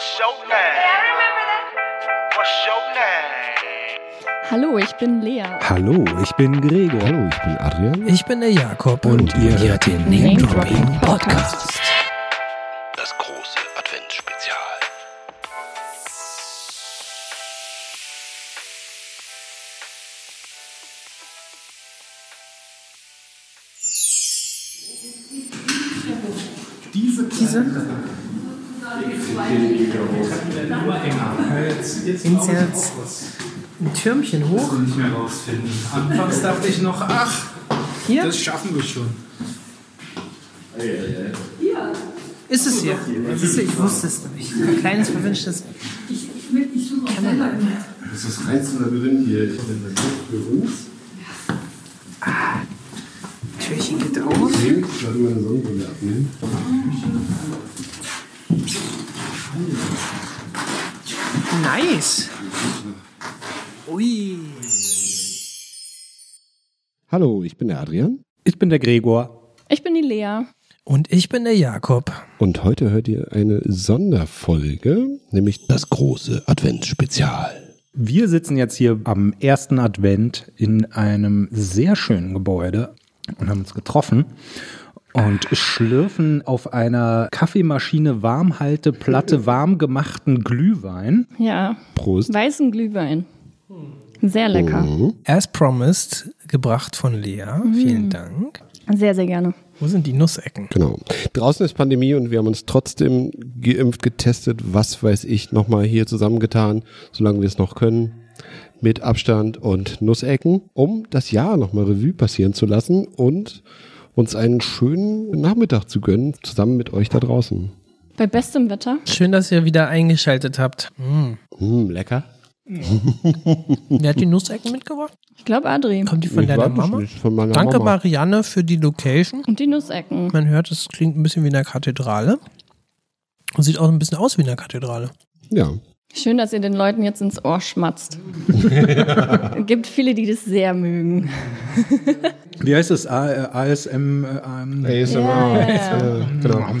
What's your name? What's your name? Hallo, ich bin Lea. Hallo, ich bin Gregor. Hallo, ich bin Adrian. Ich bin der Jakob Und ihr hört den Name Dropping Podcast. Podcast. Sind Sie jetzt ein Türmchen hoch? nicht mehr rausfinden. Anfangs dachte ich noch, ach, Hier? das schaffen wir schon. Ist es hier? Siehst du, ich wusste es nämlich. Ein kleines verwünschtes. Kämmerlein. Das ist das reinste Labyrinth hier. Ich bin für uns. Türchen geht auf. Ich werde meine Sonnenbrille abnehmen. Nice. Ui. Hallo, ich bin der Adrian. Ich bin der Gregor. Ich bin die Lea. Und ich bin der Jakob. Und heute hört ihr eine Sonderfolge, nämlich das große Adventsspezial. Wir sitzen jetzt hier am ersten Advent in einem sehr schönen Gebäude und haben uns getroffen und schlürfen auf einer Kaffeemaschine Warmhalteplatte warm gemachten Glühwein. Ja, Prost. weißen Glühwein. Sehr lecker. As promised, gebracht von Lea. Vielen Dank. Sehr, sehr gerne. Wo sind die Nussecken? Genau. Draußen ist Pandemie und wir haben uns trotzdem geimpft, getestet, was weiß ich, nochmal hier zusammengetan, solange wir es noch können, mit Abstand und Nussecken, um das Jahr nochmal Revue passieren zu lassen und uns einen schönen Nachmittag zu gönnen, zusammen mit euch da draußen. Bei bestem Wetter. Schön, dass ihr wieder eingeschaltet habt. Mm. Hm, lecker. Wer hat die Nussecken mitgebracht? Ich glaube, Adri. Kommt die von Ich deiner Mama? nicht, von meiner Danke, Mama. Marianne, für die Location. Und die Nussecken. Man hört, es klingt ein bisschen wie eine Kathedrale. Und sieht auch ein bisschen aus wie eine Kathedrale. Ja. Schön, dass ihr den Leuten jetzt ins Ohr schmatzt. gibt viele, die das sehr mögen. Wie heißt es? A- äh, ASM? äh, ähm, ASMR. Äh, genau.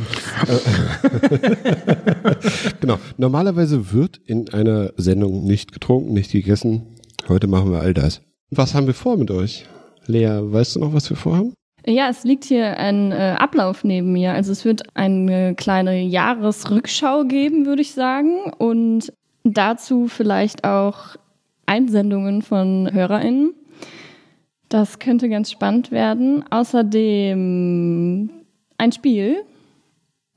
genau. Normalerweise wird in einer Sendung nicht getrunken, nicht gegessen. Heute machen wir all das. Was haben wir vor mit euch? Lea, weißt du noch, was wir vorhaben? Ja, es liegt hier ein äh, Ablauf neben mir. Also es wird eine kleine Jahresrückschau geben, würde ich sagen. Und dazu vielleicht auch Einsendungen von HörerInnen. Das könnte ganz spannend werden. Außerdem ein Spiel.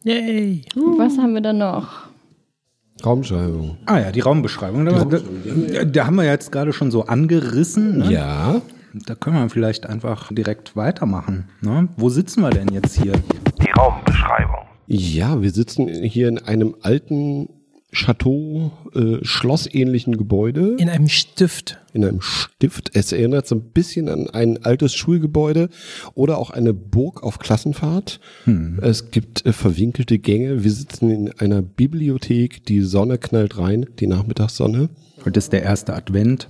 Yay. Was haben wir da noch? Raumschreibung. Ah ja, die Raumbeschreibung. Da, da, da haben wir jetzt gerade schon so angerissen. Ne? Ja. Da können wir vielleicht einfach direkt weitermachen. Ne? Wo sitzen wir denn jetzt hier? Die Raumbeschreibung. Ja, wir sitzen hier in einem alten Chateau, äh, schlossähnlichen Gebäude, In einem Stift. in einem Stift. Es erinnert so ein bisschen an ein altes Schulgebäude oder auch eine Burg auf Klassenfahrt. Es gibt äh, verwinkelte Gänge. Wir sitzen in einer Bibliothek. Die Sonne knallt rein, die Nachmittagssonne. Heute ist der erste Advent.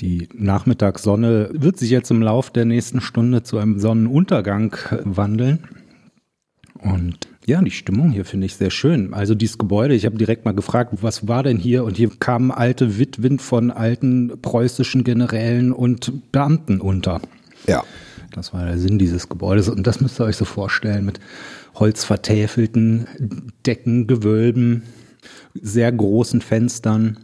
Die Nachmittagssonne wird sich jetzt im Lauf der nächsten Stunde zu einem Sonnenuntergang äh, wandeln. Und ja, die Stimmung hier finde ich sehr schön. Also dieses Gebäude, ich habe direkt mal gefragt, was war denn hier? Und hier kamen alte Witwen von alten preußischen Generälen und Beamten unter. Ja. Das war der Sinn dieses Gebäudes. Und das müsst ihr euch so vorstellen mit holzvertäfelten Decken, Gewölben, sehr großen Fenstern,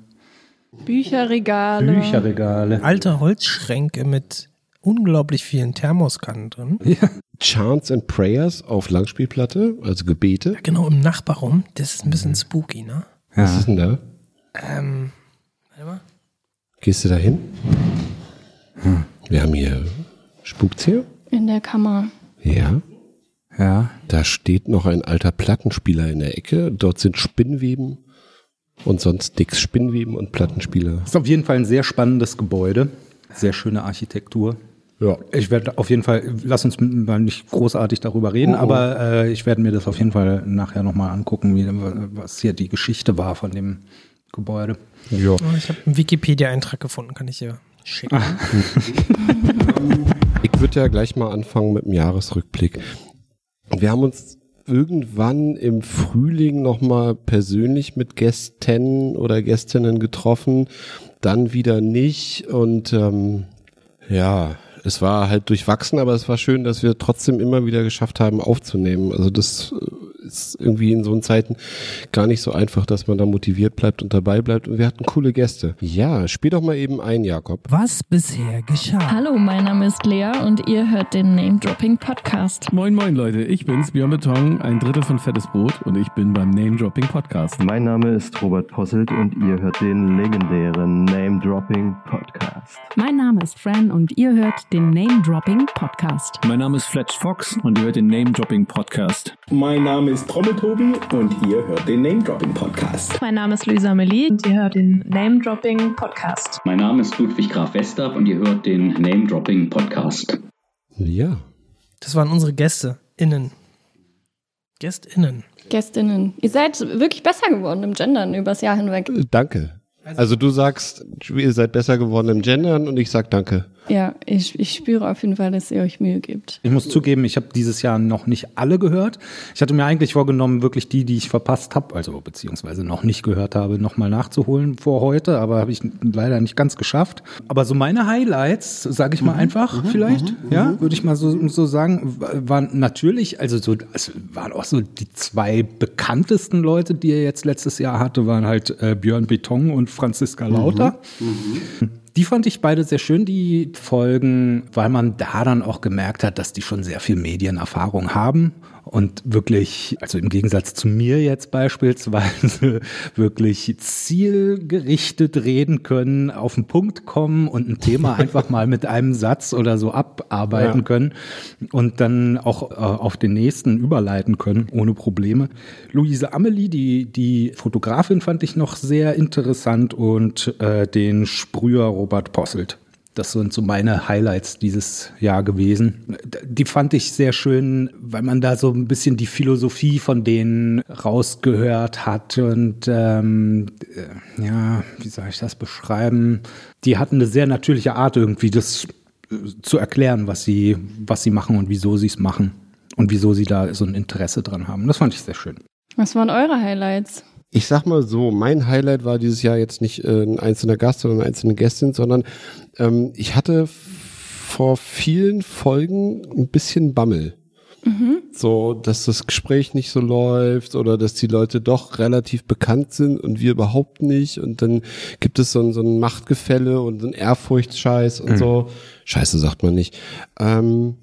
Bücherregale. Bücherregale. Alte Holzschränke mit unglaublich vielen Thermoskannen drin. Ja. Chants and Prayers auf Langspielplatte, also Gebete. Genau im Nachbarraum. Das ist ein bisschen spooky, ne? Was Ja. ist denn da? Ähm, warte mal. Gehst du da hin? Wir haben hier Spukt's hier? In der Kammer. Ja. ja. Da steht noch ein alter Plattenspieler in der Ecke. Dort sind Spinnweben und sonst nix. Spinnweben und Plattenspieler. Ist auf jeden Fall ein sehr spannendes Gebäude. Sehr schöne Architektur. Ja. Ich werde auf jeden Fall, lass uns mal nicht großartig darüber reden, aber äh, ich werde mir das auf jeden Fall nachher nochmal angucken, wie, was hier die Geschichte war von dem Gebäude. Ja. Oh, ich habe einen Wikipedia-Eintrag gefunden, kann ich dir schicken. Ich würde ja gleich mal anfangen mit dem Jahresrückblick. Wir haben uns irgendwann im Frühling nochmal persönlich mit Gästen oder Gästinnen getroffen, dann wieder nicht und ähm, ja, es war halt durchwachsen, aber es war schön, dass wir trotzdem immer wieder geschafft haben aufzunehmen. Also das äh, ist irgendwie in so Zeiten gar nicht so einfach, dass man da motiviert bleibt und dabei bleibt. Und wir hatten coole Gäste. Ja, spiel doch mal eben ein, Jakob. Was bisher geschah. Hallo, mein Name ist Lea und ihr hört den Name Dropping Podcast. Moin, moin, Leute. Ich bin's, Björn Beton, ein Drittel von Fettes Brot und ich bin beim Name Dropping Podcast. Mein Name ist Robert Posselt und ihr hört den legendären Name Dropping Podcast. Mein Name ist Fran und ihr hört den Name Dropping Podcast. Mein Name ist Fletch Fox und ihr hört den Name Dropping Podcast. Mein Name ist Trommeltobi und ihr hört den Name Dropping Podcast. Mein Name ist Luisa Amelie und ihr hört den Name Dropping Podcast. Mein Name ist Ludwig Graf Westerb und ihr hört den Name Dropping Podcast. Ja. Das waren unsere Gäste innen. Gästinnen. Gästinnen. Ihr seid wirklich besser geworden im Gendern übers Jahr hinweg. Danke. Also du sagst, ihr seid besser geworden im Gendern und ich sag danke. Ja, ich, ich spüre auf jeden Fall, dass ihr euch Mühe gebt. Ich muss zugeben, ich habe dieses Jahr noch nicht alle gehört. Ich hatte mir eigentlich vorgenommen, wirklich die, die ich verpasst habe, also beziehungsweise noch nicht gehört habe, nochmal nachzuholen vor heute, aber habe ich leider nicht ganz geschafft. Aber so meine Highlights, sage ich mal mhm, einfach mhm, vielleicht, mhm, ja, mhm. würde ich mal so, so sagen, waren natürlich, also so, es waren auch so die zwei bekanntesten Leute, die er jetzt letztes Jahr hatte, waren halt äh, Björn Beton und Franziska Lauter. Die fand ich beide sehr schön, die Folgen, weil man da dann auch gemerkt hat, dass die schon sehr viel Medienerfahrung haben und wirklich, also im Gegensatz zu mir jetzt beispielsweise, wirklich zielgerichtet reden können, auf den Punkt kommen und ein Thema einfach mal mit einem Satz oder so abarbeiten ja. können und dann auch äh, auf den nächsten überleiten können, ohne Probleme. Luise Amelie, die, die Fotografin, fand ich noch sehr interessant und äh, den Sprüher Robert Posselt. Das sind so meine Highlights dieses Jahr gewesen. Die fand ich sehr schön, weil man da so ein bisschen die Philosophie von denen rausgehört hat. Und ähm, äh, ja, wie soll ich das beschreiben? Die hatten eine sehr natürliche Art irgendwie, das äh, zu erklären, was sie, was sie machen und wieso sie es machen. Und wieso sie da so ein Interesse dran haben. Das fand ich sehr schön. Was waren eure Highlights? Ich sag mal so, mein Highlight war dieses Jahr jetzt nicht äh, ein einzelner Gast oder eine einzelne Gästin, sondern ähm, ich hatte vor vielen Folgen ein bisschen Bammel. Mhm. So, dass das Gespräch nicht so läuft oder dass die Leute doch relativ bekannt sind und wir überhaupt nicht. Und dann gibt es so ein, so ein Machtgefälle und so ein Ehrfurchtsscheiß und mhm. so. Scheiße sagt man nicht. Ähm,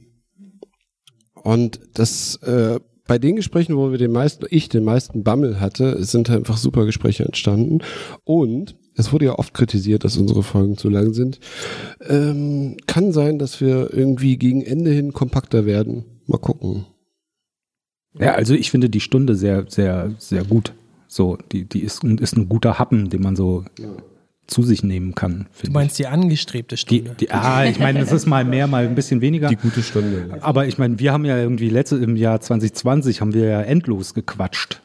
und das äh, bei den Gesprächen, wo wir den meisten, ich den meisten Bammel hatte, sind einfach super Gespräche entstanden. Und es wurde ja oft kritisiert, dass unsere Folgen zu lang sind. Ähm, kann sein, dass wir irgendwie gegen Ende hin kompakter werden. Mal gucken. Ja, also ich finde die Stunde sehr, sehr, sehr gut. So, die, die ist, ist ein guter Happen, den man so ja zu sich nehmen kann. Du meinst ich. die angestrebte Stunde? Die, die, ah, ich meine, es ist mal mehr, mal ein bisschen weniger. Die gute Stunde. Aber ich meine, wir haben ja irgendwie letzte im Jahr 2020 haben wir ja endlos gequatscht.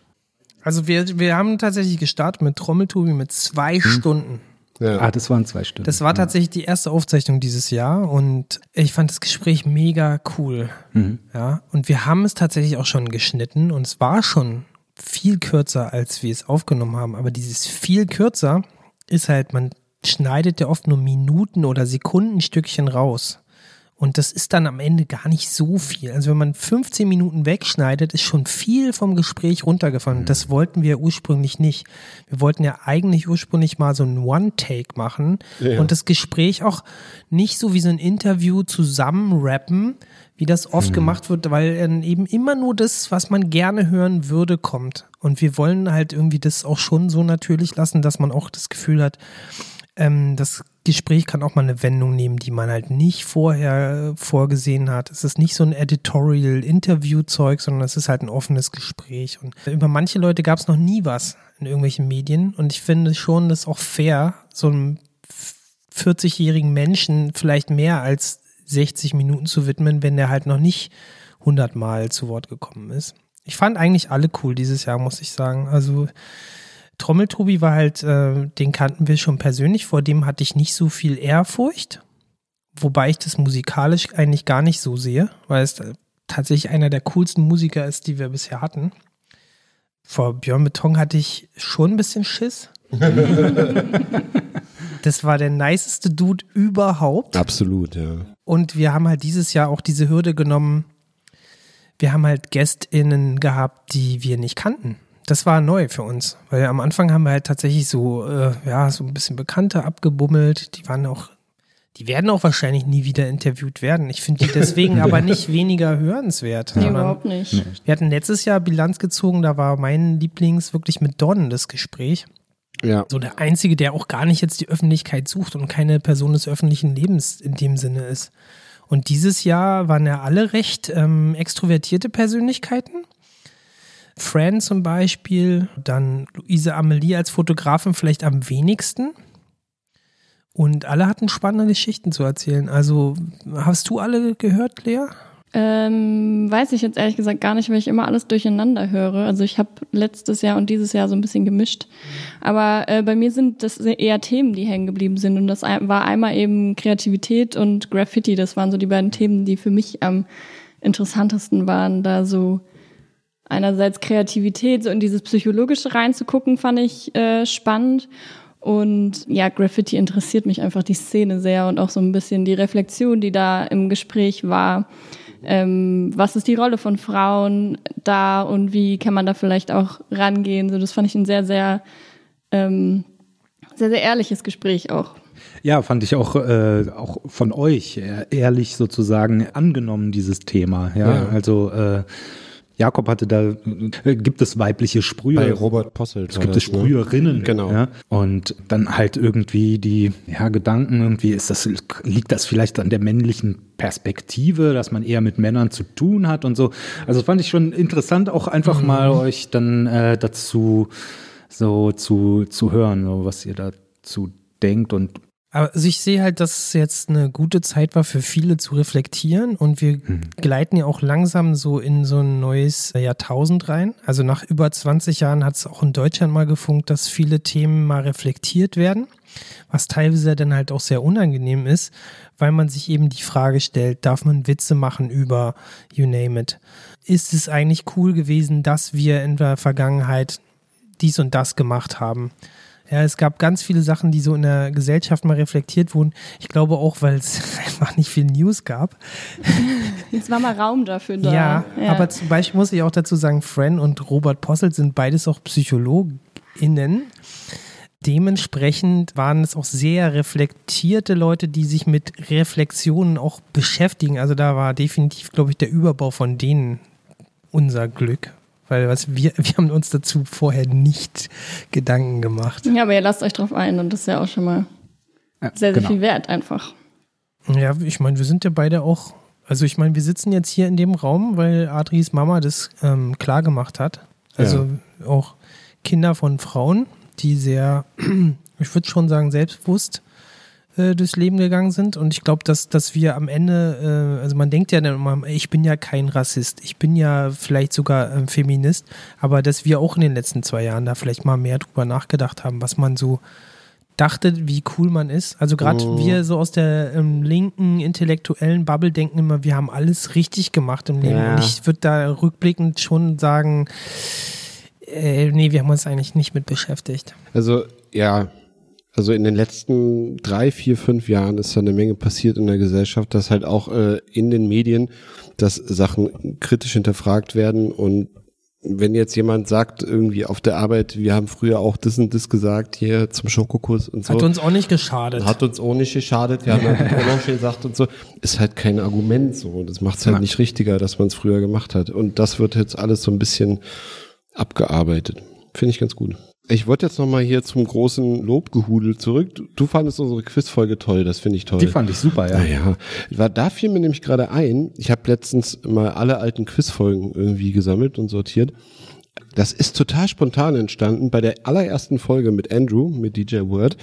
Also wir, wir haben tatsächlich gestartet mit Trommeltobi mit zwei hm. Stunden. Ja. Ah, das waren zwei Stunden. Das war tatsächlich die erste Aufzeichnung dieses Jahr und ich fand das Gespräch mega cool. Mhm. Ja, und wir haben es tatsächlich auch schon geschnitten und es war schon viel kürzer, als wir es aufgenommen haben. Aber dieses viel kürzer ist halt, man schneidet ja oft nur Minuten oder Sekundenstückchen raus. Und das ist dann am Ende gar nicht so viel. Also wenn man 15 Minuten wegschneidet, ist schon viel vom Gespräch runtergefallen. Mhm. Das wollten wir ursprünglich nicht. Wir wollten ja eigentlich ursprünglich mal so ein One-Take machen ja. und das Gespräch auch nicht so wie so ein Interview zusammenrappen, wie das oft mhm. gemacht wird, weil eben immer nur das, was man gerne hören würde, kommt. Und wir wollen halt irgendwie das auch schon so natürlich lassen, dass man auch das Gefühl hat, ähm, das Gespräch kann auch mal eine Wendung nehmen, die man halt nicht vorher vorgesehen hat. Es ist nicht so ein Editorial-Interview-Zeug, sondern es ist halt ein offenes Gespräch. Und über manche Leute gab es noch nie was in irgendwelchen Medien. Und ich finde schon, das ist auch fair, so einem 40-jährigen Menschen vielleicht mehr als 60 Minuten zu widmen, wenn der halt noch nicht 100 Mal zu Wort gekommen ist. Ich fand eigentlich alle cool dieses Jahr, muss ich sagen. Also Trommeltobi war halt, äh, den kannten wir schon persönlich, vor dem hatte ich nicht so viel Ehrfurcht, wobei ich das musikalisch eigentlich gar nicht so sehe, weil es tatsächlich einer der coolsten Musiker ist, die wir bisher hatten. Vor Björn Beton hatte ich schon ein bisschen Schiss. das war der niceste Dude überhaupt. Absolut, ja. Und wir haben halt dieses Jahr auch diese Hürde genommen. Wir haben halt GästInnen gehabt, die wir nicht kannten. Das war neu für uns, weil am Anfang haben wir halt tatsächlich so, äh, ja, so ein bisschen Bekannte abgebummelt. Die waren auch, die werden auch wahrscheinlich nie wieder interviewt werden. Ich finde die deswegen aber nicht weniger hörenswert. Nee, überhaupt nicht. Wir hatten letztes Jahr Bilanz gezogen, da war mein Lieblings wirklich mit Don das Gespräch. Ja. So der Einzige, der auch gar nicht jetzt die Öffentlichkeit sucht und keine Person des öffentlichen Lebens in dem Sinne ist. Und dieses Jahr waren ja alle recht ähm, extrovertierte Persönlichkeiten. Fran zum Beispiel, dann Luise Amelie als Fotografin vielleicht am wenigsten. Und alle hatten spannende Geschichten zu erzählen. Also hast du alle gehört, Lea? Ähm, weiß ich jetzt ehrlich gesagt gar nicht, weil ich immer alles durcheinander höre. Also ich habe letztes Jahr und dieses Jahr so ein bisschen gemischt. Aber äh, bei mir sind das eher Themen, die hängen geblieben sind. Und das war einmal eben Kreativität und Graffiti. Das waren so die beiden Themen, die für mich am interessantesten waren. Da so einerseits Kreativität, so in dieses Psychologische reinzugucken, fand ich äh, spannend. Und ja, Graffiti interessiert mich einfach die Szene sehr und auch so ein bisschen die Reflexion, die da im Gespräch war ähm, was ist die Rolle von Frauen da und wie kann man da vielleicht auch rangehen. So, das fand ich ein sehr, sehr, ähm, sehr, sehr ehrliches Gespräch auch. Ja, fand ich auch, äh, auch von euch ehrlich sozusagen angenommen, dieses Thema. Ja, ja. also äh, Jakob hatte da, äh, gibt es weibliche Sprüher. Bei Robert Posselt. Es gibt es ne? Sprüherinnen. Ne? Genau. Ja? Und dann halt irgendwie die ja, Gedanken, irgendwie ist das, liegt das vielleicht an der männlichen Perspektive, dass man eher mit Männern zu tun hat und so. Also fand ich schon interessant, auch einfach mhm. mal euch dann äh, dazu so zu, zu hören, so was ihr dazu denkt und aber also ich sehe halt, dass es jetzt eine gute Zeit war für viele zu reflektieren und wir mhm. gleiten ja auch langsam so in so ein neues Jahrtausend rein. Also nach über 20 Jahren hat es auch in Deutschland mal gefunkt, dass viele Themen mal reflektiert werden, was teilweise dann halt auch sehr unangenehm ist, weil man sich eben die Frage stellt, darf man Witze machen über you name it? Ist es eigentlich cool gewesen, dass wir in der Vergangenheit dies und das gemacht haben? Ja, es gab ganz viele Sachen, die so in der Gesellschaft mal reflektiert wurden. Ich glaube auch, weil es einfach nicht viel News gab. Es war mal Raum dafür da. Ja, ja, aber zum Beispiel muss ich auch dazu sagen, Fran und Robert Posselt sind beides auch PsychologInnen. Dementsprechend waren es auch sehr reflektierte Leute, die sich mit Reflexionen auch beschäftigen. Also da war definitiv, glaube ich, der Überbau von denen unser Glück. Weil was wir, wir haben uns dazu vorher nicht Gedanken gemacht. Ja, aber ihr lasst euch drauf ein und das ist ja auch schon mal ja, sehr, sehr genau. viel wert einfach. Ja, ich meine, wir sind ja beide auch, also ich meine, wir sitzen jetzt hier in dem Raum, weil Adris Mama das ähm, klar gemacht hat. Also ja. auch Kinder von Frauen, die sehr, ich würde schon sagen, selbstbewusst äh, durchs Leben gegangen sind. Und ich glaube, dass, dass wir am Ende, äh, also man denkt ja dann immer, ich bin ja kein Rassist, ich bin ja vielleicht sogar ähm, Feminist, aber dass wir auch in den letzten zwei Jahren da vielleicht mal mehr drüber nachgedacht haben, was man so dachte, wie cool man ist. Also gerade oh. wir so aus der ähm, linken intellektuellen Bubble denken immer, wir haben alles richtig gemacht im Leben. Ja. Und ich würde da rückblickend schon sagen, äh, nee, wir haben uns eigentlich nicht mit beschäftigt. Also ja, also in den letzten drei, vier, fünf Jahren ist da eine Menge passiert in der Gesellschaft, dass halt auch äh, in den Medien, dass Sachen kritisch hinterfragt werden und wenn jetzt jemand sagt, irgendwie auf der Arbeit, wir haben früher auch das und das gesagt, hier zum Schokokuss und so. Hat uns auch nicht geschadet. Hat uns auch nicht geschadet, wir haben auch noch gesagt und so. Ist halt kein Argument so. Das macht es halt ja. nicht richtiger, dass man es früher gemacht hat. Und das wird jetzt alles so ein bisschen abgearbeitet. Finde ich ganz gut. Ich wollte jetzt nochmal hier zum großen Lobgehudel zurück. Du, fandest unsere Quizfolge toll, das finde ich toll. Die fand ich super, ja. Naja, war, da fiel mir nämlich gerade ein, ich habe letztens mal alle alten Quizfolgen irgendwie gesammelt und sortiert. Das ist total spontan entstanden. Bei der allerersten Folge mit Andrew, mit DJ Word,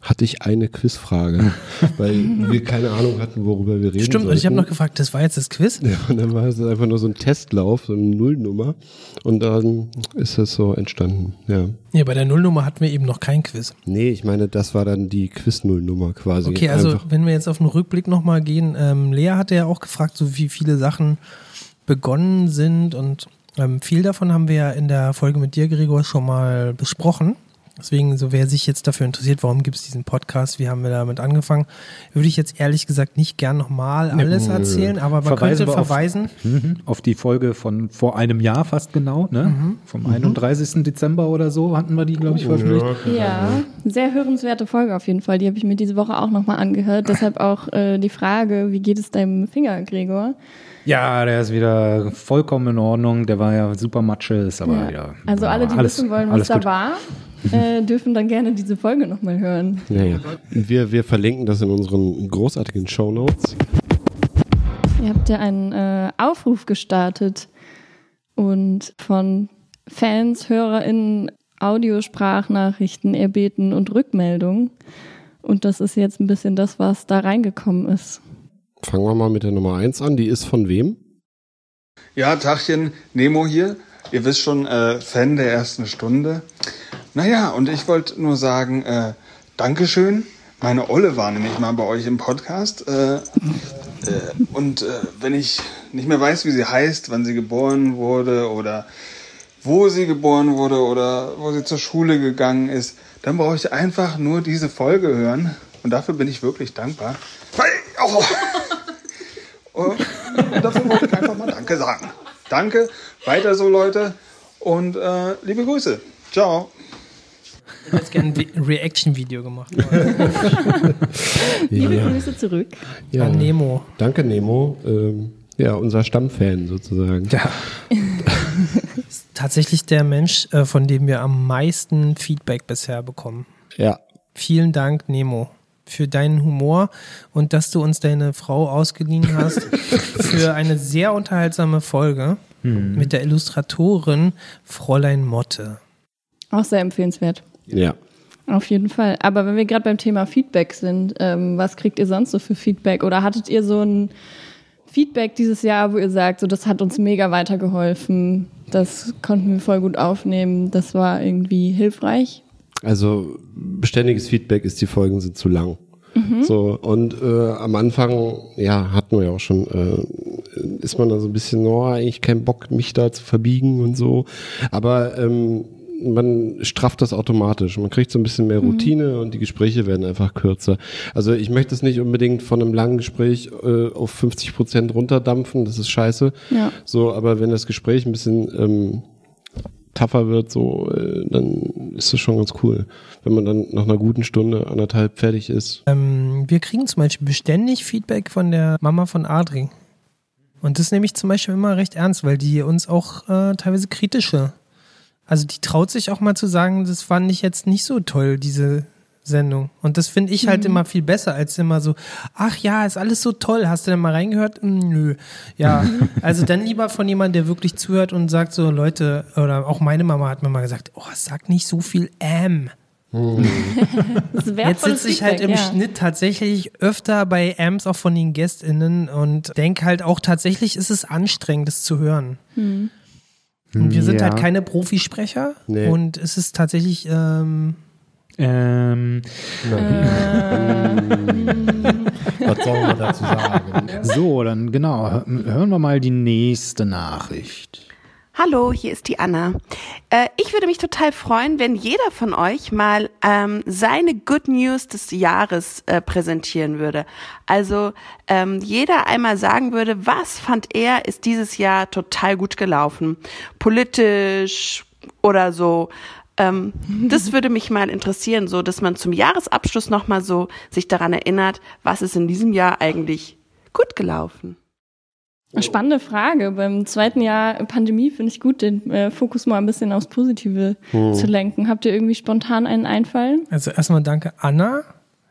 hatte ich eine Quizfrage, weil wir keine Ahnung hatten, worüber wir reden. Stimmt, sollten. und ich habe noch gefragt, das war jetzt das Quiz? Ja, und dann war es einfach nur so ein Testlauf, so eine Nullnummer. Und dann ist das so entstanden, ja. Ja, bei der Nullnummer hatten wir eben noch kein Quiz. Nee, ich meine, das war dann die Quiz-Nullnummer quasi. Okay, also einfach. wenn wir jetzt auf den Rückblick nochmal gehen, ähm, Lea hatte ja auch gefragt, so wie viele Sachen begonnen sind und ähm, viel davon haben wir ja in der Folge mit dir, Gregor, schon mal besprochen. Deswegen, so wer sich jetzt dafür interessiert, warum gibt es diesen Podcast, wie haben wir damit angefangen, würde ich jetzt ehrlich gesagt nicht gern nochmal alles erzählen, aber man Verweisen könnte wir auf- verweisen. Mhm, Auf die Folge von vor einem Jahr fast genau, ne? Mhm. Vom 31. Dezember oder so hatten wir die, glaube ich, veröffentlicht. Ja, sehr hörenswerte Folge auf jeden Fall. Die habe ich mir diese Woche auch nochmal angehört. Deshalb auch äh, die Frage, wie geht es deinem Finger, Gregor? Ja, der ist wieder vollkommen in Ordnung. Der war ja super Matsche, ist aber Ja. wieder. Also alle, die alles- wissen wollen, was da gut. war, äh, dürfen dann gerne diese Folge nochmal hören. Ja, ja. Wir, wir verlinken das in unseren großartigen Shownotes. Ihr habt ja einen äh, Aufruf gestartet und von Fans, HörerInnen Audiosprachnachrichten erbeten und Rückmeldungen. Und das ist jetzt ein bisschen das, was da reingekommen ist. Fangen wir mal mit der Nummer 1 an. Die ist von wem? Ja, Tachchen, Nemo hier. Ihr wisst schon, äh, Fan der ersten Stunde. Naja, und ich wollte nur sagen, äh, Dankeschön. Meine Olle war nämlich mal bei euch im Podcast. Äh, äh, und äh, wenn ich nicht mehr weiß, wie sie heißt, wann sie geboren wurde oder wo sie geboren wurde oder wo sie zur Schule gegangen ist, dann brauche ich einfach nur diese Folge hören. Und dafür bin ich wirklich dankbar. Weil, oh, und dafür wollte ich einfach mal Danke sagen. Danke, weiter so, Leute. Und äh, liebe Grüße. Ciao. Ich hätte jetzt gerne ein Vi- Reaction-Video gemacht. Liebe Ja. Grüße zurück. Ja. An Nemo. Danke, Nemo. Ähm, ja, unser Stammfan sozusagen. Ja. Ist tatsächlich der Mensch, äh, von dem wir am meisten Feedback bisher bekommen. Ja. Vielen Dank, Nemo, für deinen Humor und dass du uns deine Frau ausgeliehen hast für eine sehr unterhaltsame Folge Hm. mit der Illustratorin Fräulein Motte. Auch sehr empfehlenswert. Ja. Auf jeden Fall. Aber wenn wir gerade beim Thema Feedback sind, ähm, was kriegt ihr sonst so für Feedback? Oder hattet ihr so ein Feedback dieses Jahr, wo ihr sagt, so das hat uns mega weitergeholfen, das konnten wir voll gut aufnehmen, das war irgendwie hilfreich? Also beständiges Feedback ist, die Folgen sind zu lang. Mhm. So, und äh, am Anfang, ja, hatten wir ja auch schon, äh, ist man da so ein bisschen, oh, eigentlich kein Bock, mich da zu verbiegen und so. Aber ähm, man strafft das automatisch. Man kriegt so ein bisschen mehr Mhm. Routine und die Gespräche werden einfach kürzer. Also ich möchte es nicht unbedingt von einem langen Gespräch äh, auf 50 Prozent runterdampfen, das ist scheiße. Ja. So, aber wenn das Gespräch ein bisschen ähm, tougher wird, so, äh, dann ist das schon ganz cool. Wenn man dann nach einer guten Stunde, anderthalb fertig ist. Ähm, wir kriegen zum Beispiel beständig Feedback von der Mama von Adri. Und das nehme ich zum Beispiel immer recht ernst, weil die uns auch äh, teilweise kritische. Also die traut sich auch mal zu sagen, das fand ich jetzt nicht so toll, diese Sendung. Und das finde ich halt Mhm. immer viel besser, als immer so, ach ja, ist alles so toll, hast du denn mal reingehört? Hm, nö. Ja, also dann lieber von jemandem, der wirklich zuhört und sagt so, Leute, oder auch meine Mama hat mir mal gesagt, oh, sag nicht so viel ähm. Das ist Jetzt sitze ich halt im ja. Schnitt tatsächlich öfter bei Amps auch von den GästInnen und denke halt auch tatsächlich ist es anstrengend, das zu hören. Hm. Und wir sind Ja. halt keine Profisprecher Nee. und es ist tatsächlich ähm, Ähm, Was soll man dazu sagen? so, dann genau, hör- hören wir mal die nächste Nachricht. Hallo, hier ist die Anna. Äh, ich würde mich total freuen, wenn jeder von euch mal ähm, seine Good News des Jahres äh, präsentieren würde. Also ähm, jeder einmal sagen würde, was fand er ist dieses Jahr total gut gelaufen, politisch oder so. Ähm, das würde mich mal interessieren, so dass man zum Jahresabschluss noch mal so sich daran erinnert, was ist in diesem Jahr eigentlich gut gelaufen. Spannende Frage. Beim zweiten Jahr Pandemie finde ich gut, den äh, Fokus mal ein bisschen aufs Positive Hm. zu lenken. Habt ihr irgendwie spontan einen Einfallen? Also erstmal danke Anna.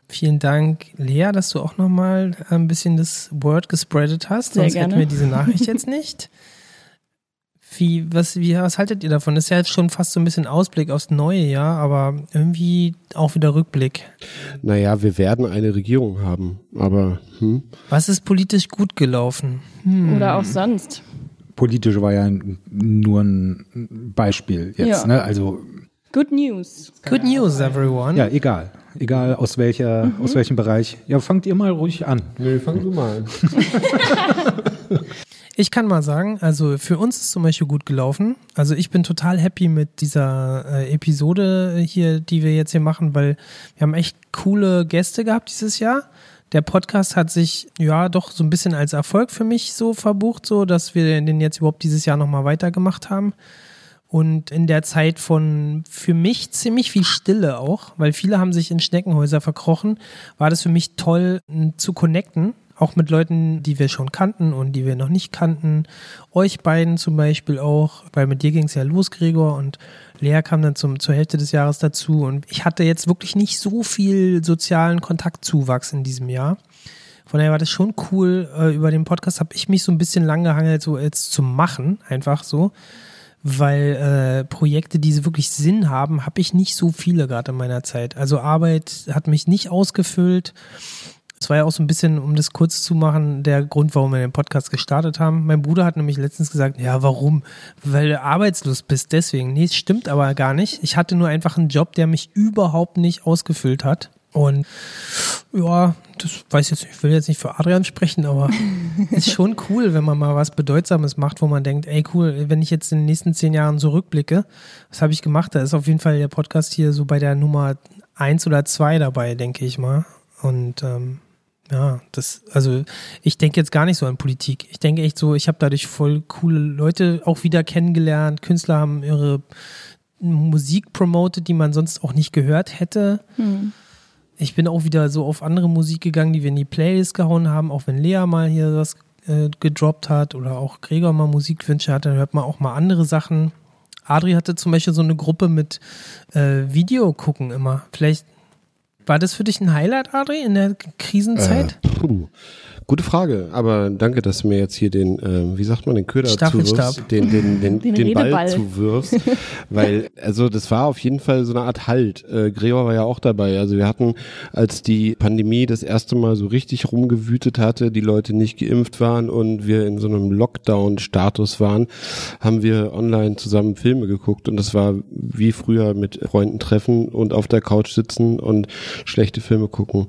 Vielen Dank, Lea, dass du auch nochmal ein bisschen das Word gespreadet hast. Sehr Sonst gerne. hätten wir diese Nachricht jetzt nicht. Wie, was, wie, was haltet ihr davon? Das ist ja jetzt schon fast so ein bisschen Ausblick aufs neue Jahr, aber irgendwie auch wieder Rückblick. Naja, wir werden eine Regierung haben, aber hm. Was ist politisch gut gelaufen? Hm. Oder auch sonst? Politisch war ja nur ein Beispiel jetzt, Ja. ne? Also Good News. Good news, everyone. ja, egal. Egal aus welcher, Mhm. aus welchem Bereich. Ja, fangt ihr mal ruhig an. Nö, fang du mal an. Ich kann mal sagen, also für uns ist zum Beispiel gut gelaufen. Also ich bin total happy mit dieser äh, Episode hier, die wir jetzt hier machen, weil wir haben echt coole Gäste gehabt dieses Jahr. Der Podcast hat sich ja doch so ein bisschen als Erfolg für mich so verbucht, so dass wir den jetzt überhaupt dieses Jahr nochmal weitergemacht haben. Und in der Zeit von für mich ziemlich viel Stille auch, weil viele haben sich in Schneckenhäuser verkrochen, war das für mich toll zu connecten auch mit Leuten, die wir schon kannten und die wir noch nicht kannten. Euch beiden zum Beispiel auch, weil mit dir ging es ja los, Gregor, und Lea kam dann zum, zur Hälfte des Jahres dazu. Und ich hatte jetzt wirklich nicht so viel sozialen Kontaktzuwachs in diesem Jahr. Von daher war das schon cool. Äh, über den Podcast habe ich mich so ein bisschen lang gehangelt, so jetzt zu machen, einfach so. Weil äh, Projekte, die wirklich Sinn haben, habe ich nicht so viele gerade in meiner Zeit. Also Arbeit hat mich nicht ausgefüllt. Das war ja auch so ein bisschen, um das kurz zu machen, der Grund, warum wir den Podcast gestartet haben. Mein Bruder hat nämlich letztens gesagt, ja, warum? Weil du arbeitslos bist, deswegen. Nee, es stimmt aber gar nicht. Ich hatte nur einfach einen Job, der mich überhaupt nicht ausgefüllt hat. Und ja, das weiß ich jetzt, ich will jetzt nicht für Adrian sprechen, aber ist schon cool, wenn man mal was Bedeutsames macht, wo man denkt, ey cool, wenn ich jetzt in den nächsten zehn Jahren zurückblicke, was habe ich gemacht? Da ist auf jeden Fall der Podcast hier so bei der Nummer eins oder zwei dabei, denke ich mal. Und ähm, ja, das, also ich denke jetzt gar nicht so an Politik. Ich denke echt so, ich habe dadurch voll coole Leute auch wieder kennengelernt. Künstler haben ihre Musik promotet, die man sonst auch nicht gehört hätte. Hm. Ich bin auch wieder so auf andere Musik gegangen, die wir in die Playlist gehauen haben, auch wenn Lea mal hier was äh, gedroppt hat oder auch Gregor mal Musikwünsche hat, dann hört man auch mal andere Sachen. Adri hatte zum Beispiel so eine Gruppe mit äh, Video gucken immer. Vielleicht war das für dich ein Highlight, Adri, in der Krisenzeit? Äh, puh. Gute Frage, aber danke, dass du mir jetzt hier den, äh, wie sagt man, den Köder zuwirfst, den, den, den, den, den Ball zuwirfst, weil, also das war auf jeden Fall so eine Art Halt. Äh, Gregor war ja auch dabei. Also wir hatten, als die Pandemie das erste Mal so richtig rumgewütet hatte, die Leute nicht geimpft waren und wir in so einem Lockdown-Status waren, haben wir online zusammen Filme geguckt und das war wie früher mit Freunden treffen und auf der Couch sitzen und schlechte Filme gucken.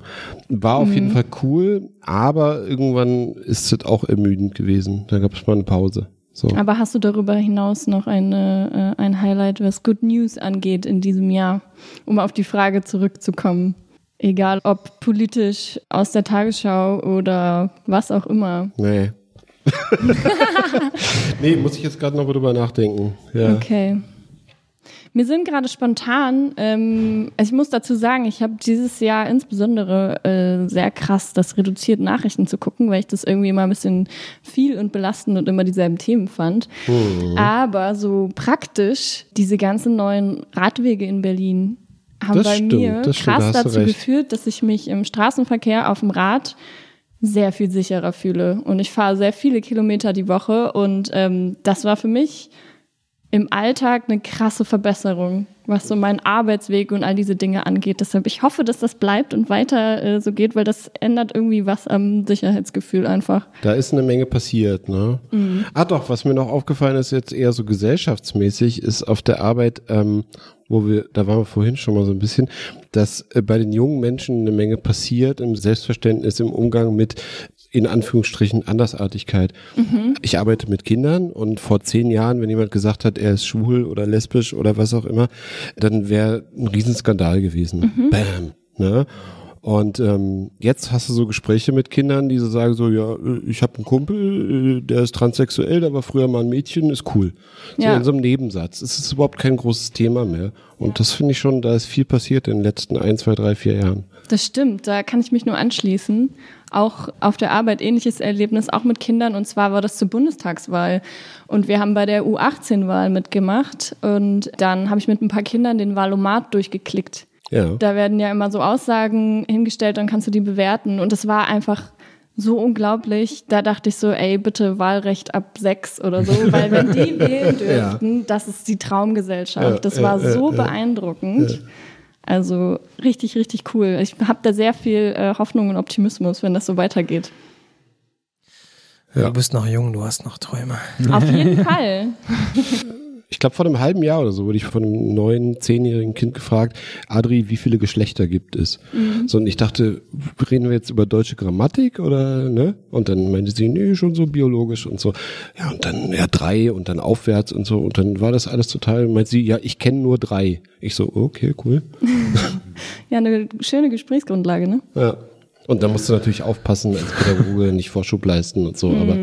War auf mhm. jeden Fall cool, aber irgendwann ist es auch ermüdend gewesen. Da gab es mal eine Pause. So. Aber hast du darüber hinaus noch eine, äh, ein Highlight, was Good News angeht in diesem Jahr, um auf die Frage zurückzukommen? Egal ob politisch aus der Tagesschau oder was auch immer. Nee. nee, muss ich jetzt gerade noch drüber nachdenken. Ja. Okay. Mir sind gerade spontan, ähm, also ich muss dazu sagen, ich habe dieses Jahr insbesondere äh, sehr krass das reduziert, Nachrichten zu gucken, weil ich das irgendwie immer ein bisschen viel und belastend und immer dieselben Themen fand. Mhm. Aber so praktisch, diese ganzen neuen Radwege in Berlin haben das bei stimmt, mir krass dazu recht. geführt, dass ich mich im Straßenverkehr auf dem Rad sehr viel sicherer fühle. Und ich fahre sehr viele Kilometer die Woche und ähm, das war für mich im Alltag eine krasse Verbesserung, was so meinen Arbeitsweg und all diese Dinge angeht. Deshalb, ich hoffe, dass das bleibt und weiter äh, so geht, weil das ändert irgendwie was am Sicherheitsgefühl einfach. Da ist eine Menge passiert, ne? Mhm. Ah doch, was mir noch aufgefallen ist, jetzt eher so gesellschaftsmäßig, ist auf der Arbeit, ähm, wo wir, da waren wir vorhin schon mal so ein bisschen, dass äh, bei den jungen Menschen eine Menge passiert im Selbstverständnis, im Umgang mit in Anführungsstrichen Andersartigkeit. Mhm. Ich arbeite mit Kindern und vor zehn Jahren, wenn jemand gesagt hat, er ist schwul oder lesbisch oder was auch immer, dann wäre ein Riesenskandal gewesen. Mhm. Bam. Ne? Und ähm, jetzt hast du so Gespräche mit Kindern, die so sagen so, ja, ich habe einen Kumpel, äh, der ist transsexuell, der war früher mal ein Mädchen, ist cool. So ja. in so einem Nebensatz. Es ist überhaupt kein großes Thema mehr. Und ja. das finde ich schon, da ist viel passiert in den letzten ein, zwei, drei, vier Jahren. Das stimmt, da kann ich mich nur anschließen auch auf der Arbeit ähnliches Erlebnis, auch mit Kindern. Und zwar war das zur Bundestagswahl. Und wir haben bei der U18-Wahl mitgemacht. Und dann habe ich mit ein paar Kindern den Wahlomat durchgeklickt. Ja. Da werden ja immer so Aussagen hingestellt, dann kannst du die bewerten. Und es war einfach so unglaublich. Da dachte ich so, ey, bitte Wahlrecht ab sechs oder so, weil wenn die wählen dürften, ja. das ist die Traumgesellschaft. Das war so beeindruckend. Also richtig, richtig cool. Ich habe da sehr viel äh, Hoffnung und Optimismus, wenn das so weitergeht. Ja. Du bist noch jung, du hast noch Träume. Auf jeden Fall. ich glaube, vor einem halben Jahr oder so wurde ich von einem neuen, zehnjährigen Kind gefragt, Adri, wie viele Geschlechter gibt es? Mhm. So, und ich dachte, reden wir jetzt über deutsche Grammatik oder, ne? Und dann meinte sie, nee, schon so biologisch und so. Ja, und dann, ja, drei und dann aufwärts und so. Und dann war das alles total, meint sie, ja, ich kenne nur drei. Ich so, okay, cool. ja, eine schöne Gesprächsgrundlage, ne? Ja. Und da musst du natürlich aufpassen als Pädagoge, nicht Vorschub leisten und so. Mhm. Aber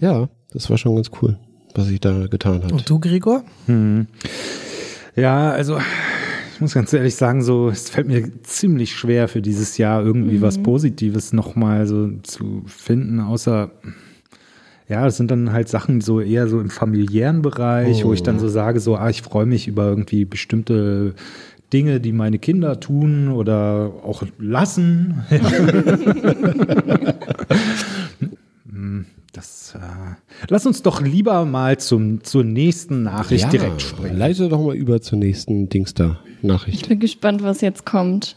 ja, das war schon ganz cool was sich da getan hat. Und du, Gregor? Hm. Ja, also ich muss ganz ehrlich sagen, so es fällt mir ziemlich schwer für dieses Jahr irgendwie mhm. was Positives nochmal so zu finden, außer ja, das sind dann halt Sachen so eher so im familiären Bereich, oh. wo ich dann so oh. sage, so, ah, ich freue mich über irgendwie bestimmte Dinge, die meine Kinder tun oder auch lassen. Hm. Das, äh, lass uns doch lieber mal zum, zur nächsten Nachricht ja, direkt springen. Leite doch mal über zur nächsten Dings da Nachricht. Ich bin gespannt, was jetzt kommt.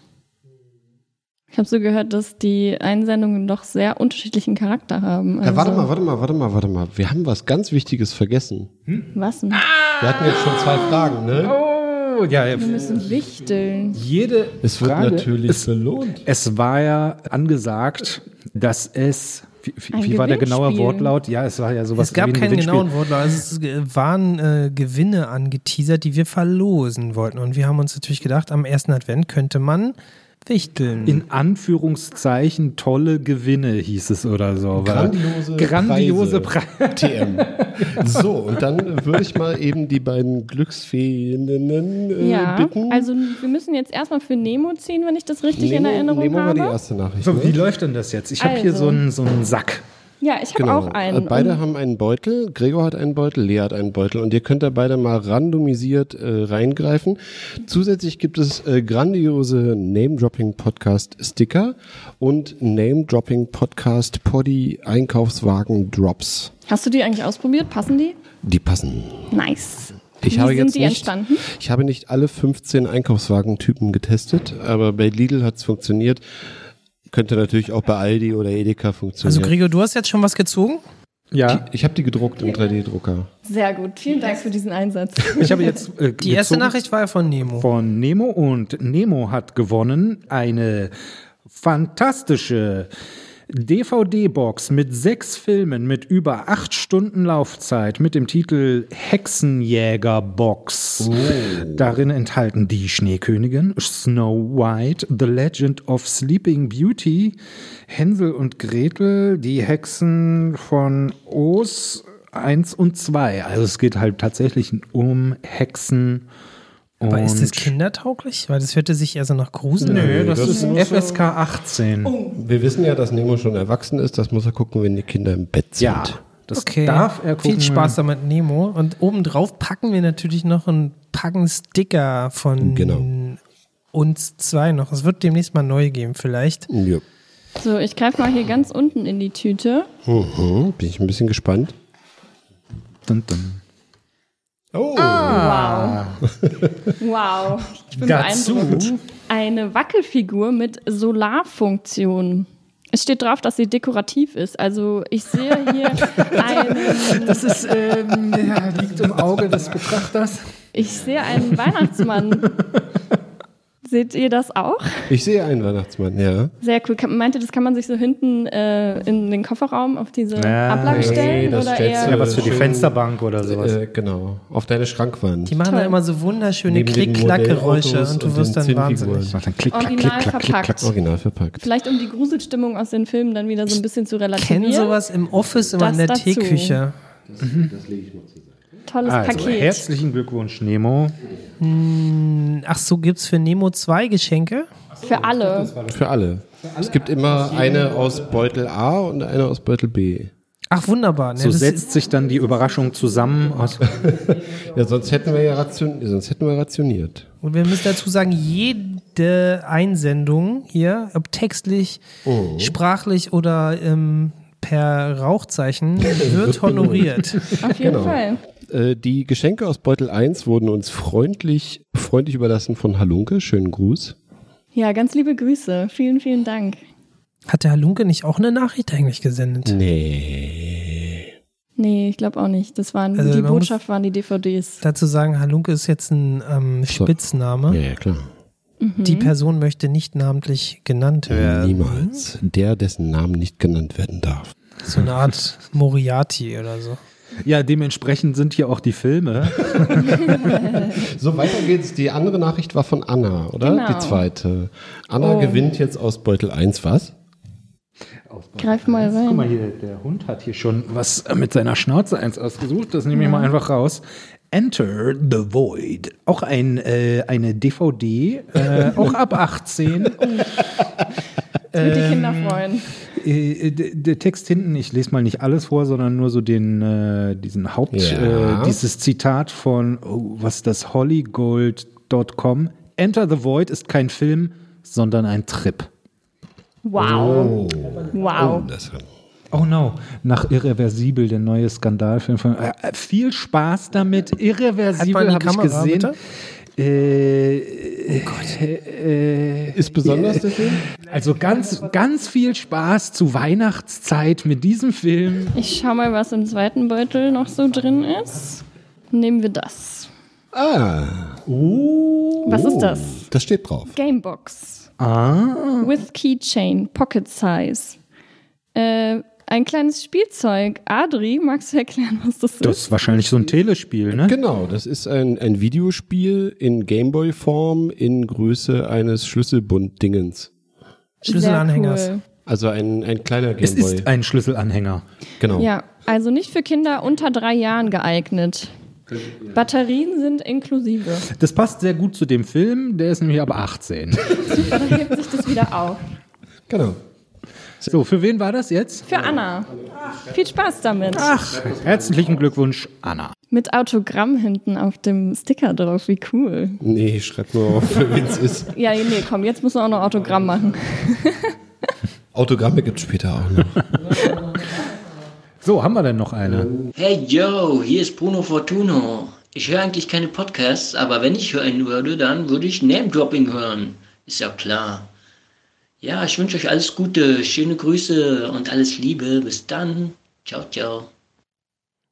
Ich habe so gehört, dass die Einsendungen doch sehr unterschiedlichen Charakter haben. Also ja, warte mal, warte mal, warte mal, warte mal. Wir haben was ganz Wichtiges vergessen. Hm? Was denn? Wir hatten jetzt schon zwei Fragen, ne? Oh, ja, ja. Wir müssen wichteln. Jede es wird Frage, natürlich es, belohnt. Es war ja angesagt, dass es wie, wie, wie war der genaue Wortlaut? Ja, es war ja sowas. Es gab keinen genauen Wortlaut. Also es waren äh, Gewinne angeteasert, die wir verlosen wollten. Und wir haben uns natürlich gedacht, am ersten Advent könnte man Wichteln. In Anführungszeichen tolle Gewinne hieß es oder so. Grandiose, grandiose Preise. Pre TM. So, und dann würde ich mal eben die beiden Glücksfeeninnen äh, ja, bitten. Also wir müssen jetzt erstmal für Nemo ziehen, wenn ich das richtig Nemo, in Erinnerung Nemo habe. Nemo war die erste Nachricht. So, wie ne? läuft denn das jetzt? Ich also. habe hier so einen, so einen Sack. Ja, ich habe genau. auch einen. Beide haben einen Beutel. Gregor hat einen Beutel, Lea hat einen Beutel. Und ihr könnt da beide mal randomisiert äh, reingreifen. Zusätzlich gibt es äh, grandiose Name-Dropping-Podcast-Sticker und Name-Dropping-Podcast Poddy Einkaufswagen-Drops. Hast du die eigentlich ausprobiert? Passen die? Die passen. Nice. Ich Wie habe sind jetzt die nicht, entstanden? Ich habe nicht alle 15 Einkaufswagentypen getestet, aber bei Lidl hat es funktioniert. Könnte natürlich auch bei Aldi oder Edeka funktionieren. Also Gregor, du hast jetzt schon was gezogen? Ja. Die, ich habe die gedruckt im 3D-Drucker. Sehr gut. Vielen Dank für diesen Einsatz. Ich habe jetzt äh, die erste Nachricht war ja von Nemo. Von Nemo und Nemo hat gewonnen eine fantastische DVD-Box mit sechs Filmen mit über acht Stunden Laufzeit mit dem Titel Hexenjäger-Box. Oh. Darin enthalten die Schneekönigin, Snow White, The Legend of Sleeping Beauty, Hänsel und Gretel, die Hexen von Oz 1 und 2. Also es geht halt tatsächlich um Hexen aber ist das kindertauglich? Weil das hörte sich eher so nach Grusel Nö, das, das ist FSK 18. Oh. Wir wissen ja, dass Nemo schon erwachsen ist. Das muss er gucken, wenn die Kinder im Bett sind. Ja, das okay. darf er gucken. Viel Spaß damit, Nemo. Und obendrauf packen wir natürlich noch einen Packen Sticker von genau. uns zwei noch. Es wird demnächst mal neu geben, vielleicht. Ja. So, ich greife mal hier ganz unten in die Tüte. Mhm, bin ich ein bisschen gespannt. Dun, dun. Oh. Ah. Wow. wow. Ich bin Dazu beeindruckt. Eine Wackelfigur mit Solarfunktion. Es steht drauf, dass sie dekorativ ist. Also ich sehe hier einen. Das ist, ähm, ja, liegt im Auge des Betrachters. Ich sehe einen Weihnachtsmann Seht ihr das auch? Ich sehe einen Weihnachtsmann, ja. Sehr cool. Meint ihr, das kann man sich so hinten äh, in den Kofferraum auf diese ja, Ablage stellen? Nee, das oder eher ja was für die Fensterbank oder sowas. Äh, genau, auf deine Schrankwand. Die machen Toll. da immer so wunderschöne Klick-Klack-Geräusche und du wirst dann wahnsinnig. Dann klick, klack, Original klick, klack, verpackt. Klick, klack. Original verpackt. Vielleicht um die Gruselstimmung aus den Filmen dann wieder so ein bisschen zu relativieren. Ich kenne sowas im Office immer in der Teeküche. Das, das lege ich mal zusammen tolles also, Paket. Herzlichen Glückwunsch, Nemo. Hm, ach so, gibt es für Nemo zwei Geschenke? Für alle. Für alle. Es gibt immer eine aus Beutel A und eine aus Beutel B. Ach, wunderbar. so setzt sich dann die Überraschung zusammen. ja, sonst hätten wir ja ration sonst hätten wir rationiert. Und wir müssen dazu sagen, jede Einsendung hier, ob textlich, oh. sprachlich oder ähm, per Rauchzeichen, wird honoriert. Auf jeden genau. Fall. Äh, die Geschenke aus Beutel 1 wurden uns freundlich, freundlich überlassen von Halunke. Schönen Gruß. Ja, ganz liebe Grüße. Vielen, vielen Dank. Hat der Halunke nicht auch eine Nachricht eigentlich gesendet? Nee. Nee, ich glaube auch nicht. Das waren Also die Botschaft waren die DVDs. Dazu sagen, Halunke ist jetzt ein ähm, Spitzname. Ja, ja, klar. Mhm. Die Person möchte nicht namentlich genannt werden. Niemals. Der, dessen Namen nicht genannt werden darf. So eine Art Moriarty oder so. Ja, dementsprechend sind hier auch die Filme. So, weiter geht's. Die andere Nachricht war von Anna, oder? Genau. Die zweite. Anna Oh. gewinnt jetzt aus Beutel 1 was? Greif mal rein. Guck mal hier, der Hund hat hier schon was mit seiner Schnauze eins ausgesucht. Das nehme ich mal einfach raus. Enter the Void. Auch ein, äh, eine DVD, äh, auch ab 18. Das wird die Kinder freuen. Äh, der Text hinten, ich lese mal nicht alles vor, sondern nur so den, äh, diesen Haupt, Ja. äh, dieses Zitat von, oh, was ist das, hollygold.com. Enter the Void ist kein Film, sondern ein Trip. Wow. Wow. Das Oh no, nach Irreversibel, der neue Skandalfilm von. Äh, äh, viel Spaß damit. Irreversibel habe ich gesehen. bitte? Äh, oh Gott. Äh, Ist besonders der Film? also ganz, ganz viel Spaß zu Weihnachtszeit mit diesem Film. Ich schau mal, was im zweiten Beutel noch so drin ist. Nehmen wir das. Ah. Was ist das? Das steht drauf. Gamebox. Ah. With Keychain, Pocket Size. Äh, ein kleines Spielzeug. Adri, magst du erklären, was das ist? Das ist wahrscheinlich so ein Telespiel, ne? Genau, das ist ein, ein Videospiel in Gameboy-Form in Größe eines Schlüsselbund-Dingens. Schlüsselanhängers. Cool. Also ein, ein kleiner Es Gameboy. ist ein Schlüsselanhänger. genau. Ja, also nicht für Kinder unter drei Jahren geeignet. Batterien sind inklusive. Das passt sehr gut zu dem Film, der ist nämlich ab 18. Super, dann hebt sich das wieder auf. Genau. So, für wen war das jetzt? Für Anna. Viel Spaß damit. Ach, herzlichen Glückwunsch, Anna. Mit Autogramm hinten auf dem Sticker drauf, wie cool. Nee, schreib nur auf, für wen es ist. Ja, nee, komm, jetzt müssen wir auch noch Autogramm machen. Autogramme gibt es später auch noch. So, haben wir denn noch eine? Hey Joe, hier ist Bruno Fortuno. Ich höre eigentlich keine Podcasts, aber wenn ich hören würde, dann würde ich Name Dropping hören. Ist ja klar. Ja, ich wünsche euch alles Gute, schöne Grüße und alles Liebe. Bis dann. Ciao, ciao.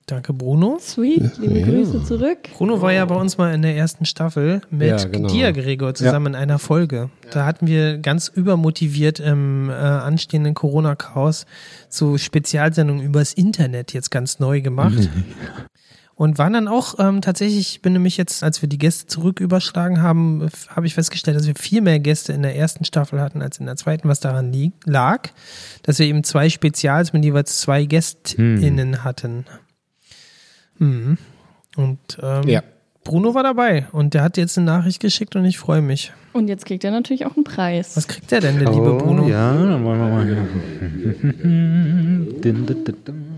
Danke, Bruno. Sweet, liebe Ja. Grüße zurück. Bruno war ja bei uns mal in der ersten Staffel mit Ja, genau. dir, Gregor, zusammen in einer Folge. Da hatten wir ganz übermotiviert im äh, anstehenden Corona-Chaos so Spezialsendungen übers Internet jetzt ganz neu gemacht. Und waren dann auch ähm, tatsächlich, ich bin nämlich jetzt, als wir die Gäste zurück überschlagen haben, habe ich festgestellt, dass wir viel mehr Gäste in der ersten Staffel hatten als in der zweiten, was daran lag, dass wir eben zwei Spezials mit jeweils zwei GästInnen hatten. Mhm. Und ähm, Ja. Bruno war dabei und der hat jetzt eine Nachricht geschickt und ich freue mich. Und jetzt kriegt er natürlich auch einen Preis. Was kriegt der denn, der liebe Bruno? Oh, Ja, dann wollen wir mal.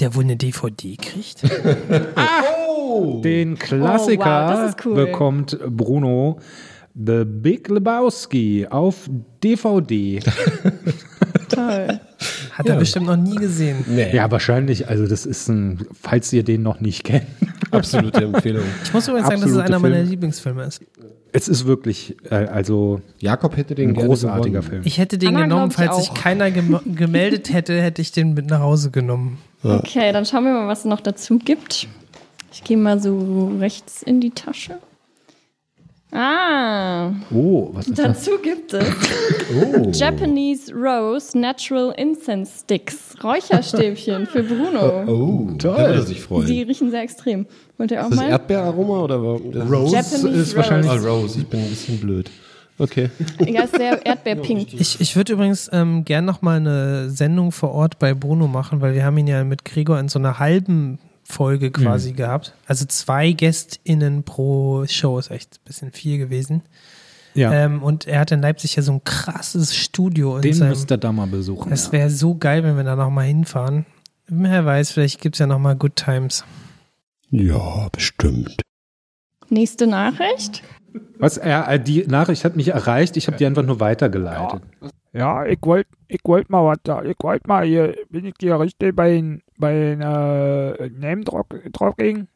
der wohl eine DVD kriegt? Den Klassiker Oh, wow, cool. bekommt Bruno The Big Lebowski auf DVD. Toll. Hat er bestimmt noch nie gesehen. Nee, Ja, wahrscheinlich. Also, das ist ein, falls ihr den noch nicht kennt. absolute Empfehlung. Ich muss übrigens sagen, dass es einer meiner Film. Lieblingsfilme ist. Es ist wirklich, äh, also, Jakob hätte den ein großartiger gewonnen. Film. Ich hätte den Anna, genommen, falls sich keiner gem gemeldet hätte, hätte ich den mit nach Hause genommen. Okay, dann schauen wir mal, was es noch dazu gibt. Ich gehe mal so rechts in die Tasche. Ah, Oh, was ist das? dazu gibt es Oh. Japanese Rose Natural Incense Sticks. Räucherstäbchen für Bruno. Oh, Toll. Da würde sich freuen. Die riechen sehr extrem. Wollt ihr auch ist das mal? Erdbeeraroma oder warum? Rose Japanese ist wahrscheinlich. Ah, Rose, ich bin ein bisschen blöd. Okay. Ja, ist sehr erdbeerpink. Ich, ich würde übrigens ähm, gern noch mal eine Sendung vor Ort bei Bruno machen, weil wir haben ihn ja mit Gregor in so einer halben Folge quasi gehabt. Also zwei GästInnen pro Show ist echt ein bisschen viel gewesen. Ja, Ähm, und er hat in Leipzig ja so ein krasses Studio in den seinem. müsst ihr da mal besuchen. Das wäre so geil, wenn wir da noch mal hinfahren. Wer weiß, vielleicht gibt es ja noch mal Good Times. Ja, bestimmt. Nächste Nachricht. Was, äh, die Nachricht hat mich erreicht, ich habe die einfach nur weitergeleitet. Ja, ich wollte ich wollt mal was da. Ich wollte mal hier, bin ich hier richtig bei, bei äh, Name Dropping?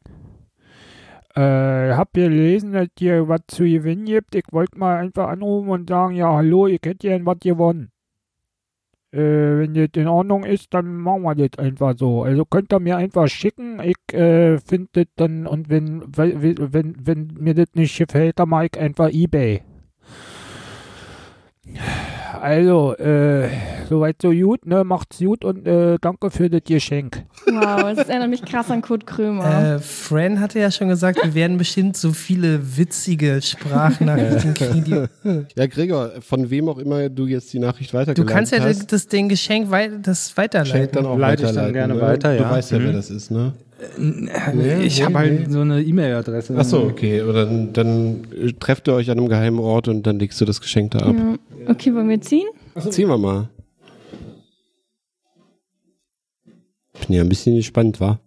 Äh, hab hier gelesen, dass hier was zu gewinnen gibt. Ich wollte mal einfach anrufen und sagen, ja, hallo, ich hätte hier was gewonnen. Äh, wenn das in Ordnung ist, dann machen wir das einfach so. Also könnt ihr mir einfach schicken. Ich äh, finde das dann, und wenn, wenn, wenn, wenn mir das nicht gefällt, dann mache ich einfach Ebay. Also, äh, soweit so gut, ne? Macht's gut und äh, danke für das Geschenk. Wow, es erinnert mich krass an Kurt Krömer. Äh, Fran hatte ja schon gesagt, wir werden bestimmt so viele witzige Sprachnachrichten kriegen. Ja, Gregor, von wem auch immer du jetzt die Nachricht Du weitergeleitet kannst ja hast. das Ding Geschenk wei das weiterleiten. Schenk dann auch Leite ich dann weiterleiten, gerne ne? weiter, Du ja. weißt ja, wer Mhm. das ist, ne? Ich habe halt so eine E-Mail-Adresse. Achso, okay. Oder dann, dann äh, trefft ihr euch an einem geheimen Ort und dann legst du das Geschenk da ab. Ja. Okay, wollen wir ziehen? Ziehen wir mal. Bin ja ein bisschen gespannt, wa?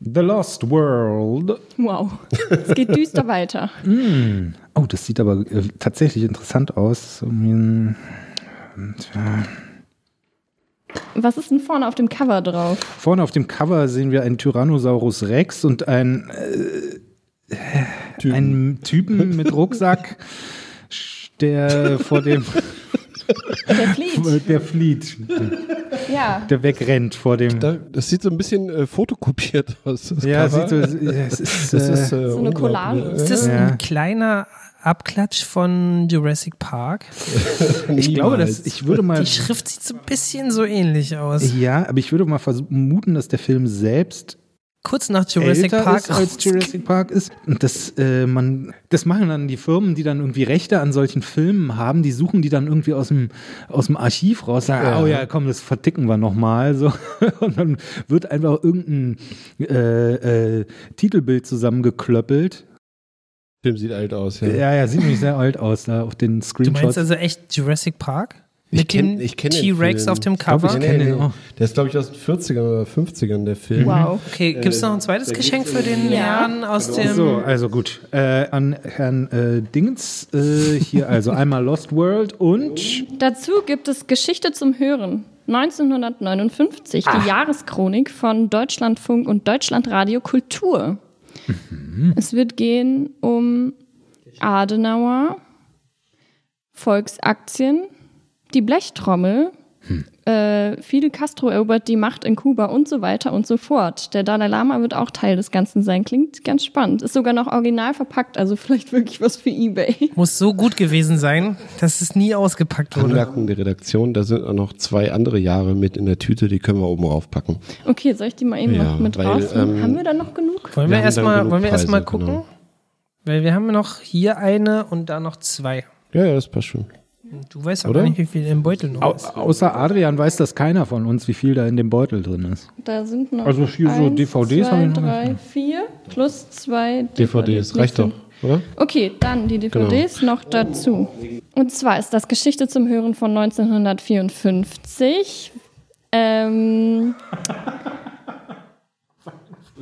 The Lost World. Wow. Es geht düster weiter. Mm. Oh, das sieht aber äh, tatsächlich interessant aus. So ein- Tja. Was ist denn vorne auf dem Cover drauf? Vorne auf dem Cover sehen wir einen Tyrannosaurus Rex und einen, äh, einen Typen mit Rucksack, der vor dem Der flieht. der flieht, Ja. der wegrennt vor dem. Da, das sieht so ein bisschen äh, fotokopiert aus. das Ja, Cover. sieht so- ja, es ist, das äh, ist, äh, So eine. Collage. Ist das Ja. ein kleiner Abklatsch von Jurassic Park? ich glaube, dass ich würde mal Die Schrift sieht so ein bisschen so ähnlich aus. ja, aber ich würde mal vermuten, dass der Film selbst Kurz nach Jurassic älter Park ist, als Jurassic Park ist. Und das, äh, man, das machen dann die Firmen, die dann irgendwie Rechte an solchen Filmen haben, die suchen die dann irgendwie aus dem, aus dem Archiv raus, sagen, Ja. oh ja, komm, das verticken wir nochmal. So. Und dann wird einfach irgendein äh, äh, Titelbild zusammengeklöppelt. Film sieht alt aus, ja. Ja, ja, sieht nämlich sehr alt aus da auf den Du Screenshots. meinst also echt Jurassic Park? Ich Mit kenn- dem ich T-Rex auf dem Ich glaub, Cover? ich kenn den auch. Der ist, glaube ich, aus den 40ern oder 50ern, der Film. Wow. Okay, gibt es noch ein zweites der Geschenk für den Ja. Herrn aus dem... So, also gut. Äh, an Herrn äh, Dingens äh, hier also einmal Lost World und Dazu gibt es Geschichte zum Hören. 1959, die Jahreschronik von Deutschlandfunk und Deutschlandradio Kultur. Es wird gehen um Adenauer, Volksaktien, die Blechtrommel, äh, Fidel Castro erobert die Macht in Kuba und so weiter und so fort. Der Dalai Lama wird auch Teil des Ganzen sein. Klingt ganz spannend. Ist sogar noch original verpackt, also vielleicht wirklich was für Ebay. Muss so gut gewesen sein, dass es nie ausgepackt wurde. Anmerkung der Redaktion, da sind auch noch zwei andere Jahre mit in der Tüte, die können wir oben raufpacken. Okay, soll ich die mal eben Ja, noch mit weil, rausnehmen? ähm, Haben wir da noch genug? Wollen Wir wir erstmal erst gucken? genau. Weil wir haben noch hier eine und da noch zwei. Ja, ja, das passt schon. Du weißt aber Oder? nicht, wie viel im Beutel noch Au ist. außer Adrian weiß das keiner von uns, wie viel da in dem Beutel drin ist. Da sind noch Also hier so eins, DVDs haben zwei, drei, vier plus zwei DVDs, reicht doch, oder? Okay, dann die DVDs Genau. noch dazu. Und zwar ist das Geschichte zum Hören von 1954. Ähm,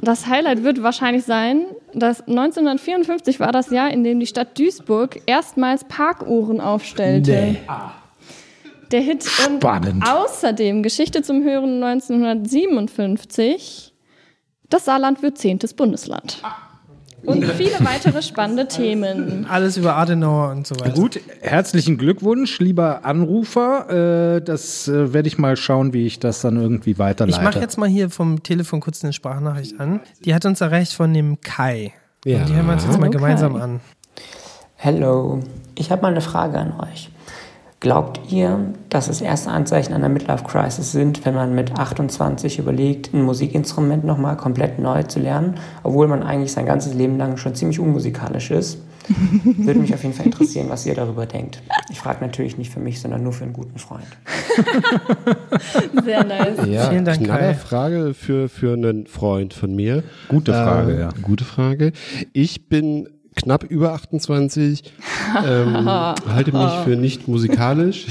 das Highlight wird wahrscheinlich sein, dass 1954 war das Jahr, in dem die Stadt Duisburg erstmals Parkuhren aufstellte. Nee. Der Hit Spannend. und außerdem Geschichte zum Hören 1957. Das Saarland wird zehntes Bundesland. Und viele weitere spannende Themen. Alles über Adenauer und so weiter. Gut, herzlichen Glückwunsch, lieber Anrufer. Äh, das äh, werde ich mal schauen, wie ich das dann irgendwie weiterleite. Ich mache jetzt mal hier vom Telefon kurz eine Sprachnachricht an. Die hat uns erreicht von dem Kai. Ja. Und die hören wir uns jetzt mal Hallo, gemeinsam an. Hallo, ich habe mal eine Frage an euch. Glaubt ihr, dass es erste Anzeichen einer Midlife-Crisis sind, wenn man mit 28 überlegt, ein Musikinstrument nochmal komplett neu zu lernen, obwohl man eigentlich sein ganzes Leben lang schon ziemlich unmusikalisch ist? Würde mich auf jeden Fall interessieren, was ihr darüber denkt. Ich frage natürlich nicht für mich, sondern nur für einen guten Freund. Sehr nice. Ja, Vielen Dank, knaller. Frage für, für einen Freund von mir. Gute Frage, Äh, ja. Gute Frage. Ich bin knapp über 28, ähm, halte mich für nicht musikalisch,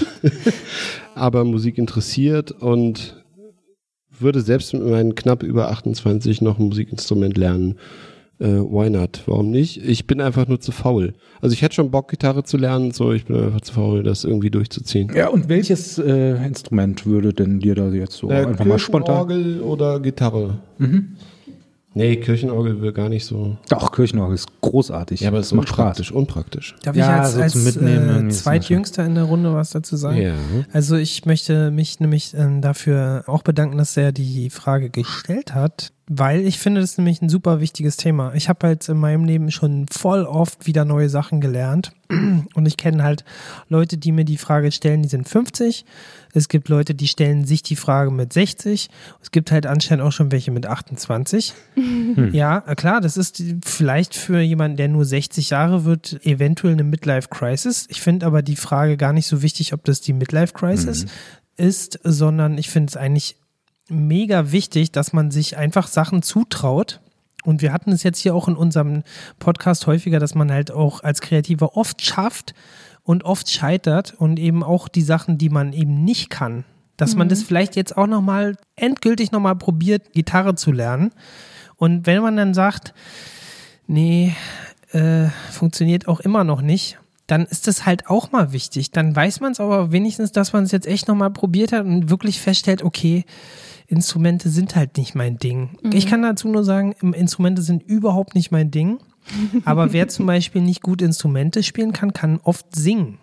aber Musik interessiert und würde selbst mit meinen knapp über 28 noch ein Musikinstrument lernen. Äh, why not? Warum nicht? Ich bin einfach nur zu faul. Also ich hätte schon Bock, Gitarre zu lernen, so ich bin einfach zu faul, das irgendwie durchzuziehen. ja, und welches äh, Instrument würde denn dir da jetzt so Äh, einfach mal spontan? Orgel oder Gitarre. Nee, Kirchenorgel will gar nicht so. Doch, Kirchenorgel ist großartig. Ja, aber es macht unpraktisch, Spaß. unpraktisch. Darf ja, ich als, so als äh, Zweitjüngster in der Runde was dazu sagen? Ja. Also ich möchte mich nämlich äh, dafür auch bedanken, dass er die Frage gestellt hat, weil ich finde das nämlich ein super wichtiges Thema. Ich habe halt in meinem Leben schon voll oft wieder neue Sachen gelernt und ich kenne halt Leute, die mir die Frage stellen, die sind 50. Es gibt Leute, die stellen sich die Frage mit 60. Es gibt halt anscheinend auch schon welche mit 28. Hm. Ja, klar, das ist vielleicht für jemanden, der nur 60 Jahre wird, eventuell eine Midlife Crisis. Ich finde aber die Frage gar nicht so wichtig, ob das die Midlife Crisis mhm. ist, sondern ich finde es eigentlich mega wichtig, dass man sich einfach Sachen zutraut. Und wir hatten es jetzt hier auch in unserem Podcast häufiger, dass man halt auch als Kreativer oft schafft und oft scheitert und eben auch die Sachen, die man eben nicht kann, dass mhm. man das vielleicht jetzt auch nochmal endgültig nochmal probiert, Gitarre zu lernen. Und wenn man dann sagt, nee, äh, funktioniert auch immer noch nicht, dann ist das halt auch mal wichtig. Dann weiß man es aber wenigstens, dass man es jetzt echt nochmal probiert hat und wirklich feststellt, okay, Instrumente sind halt nicht mein Ding. Mhm. Ich kann dazu nur sagen, Instrumente sind überhaupt nicht mein Ding. Aber wer zum Beispiel nicht gut Instrumente spielen kann, kann oft singen.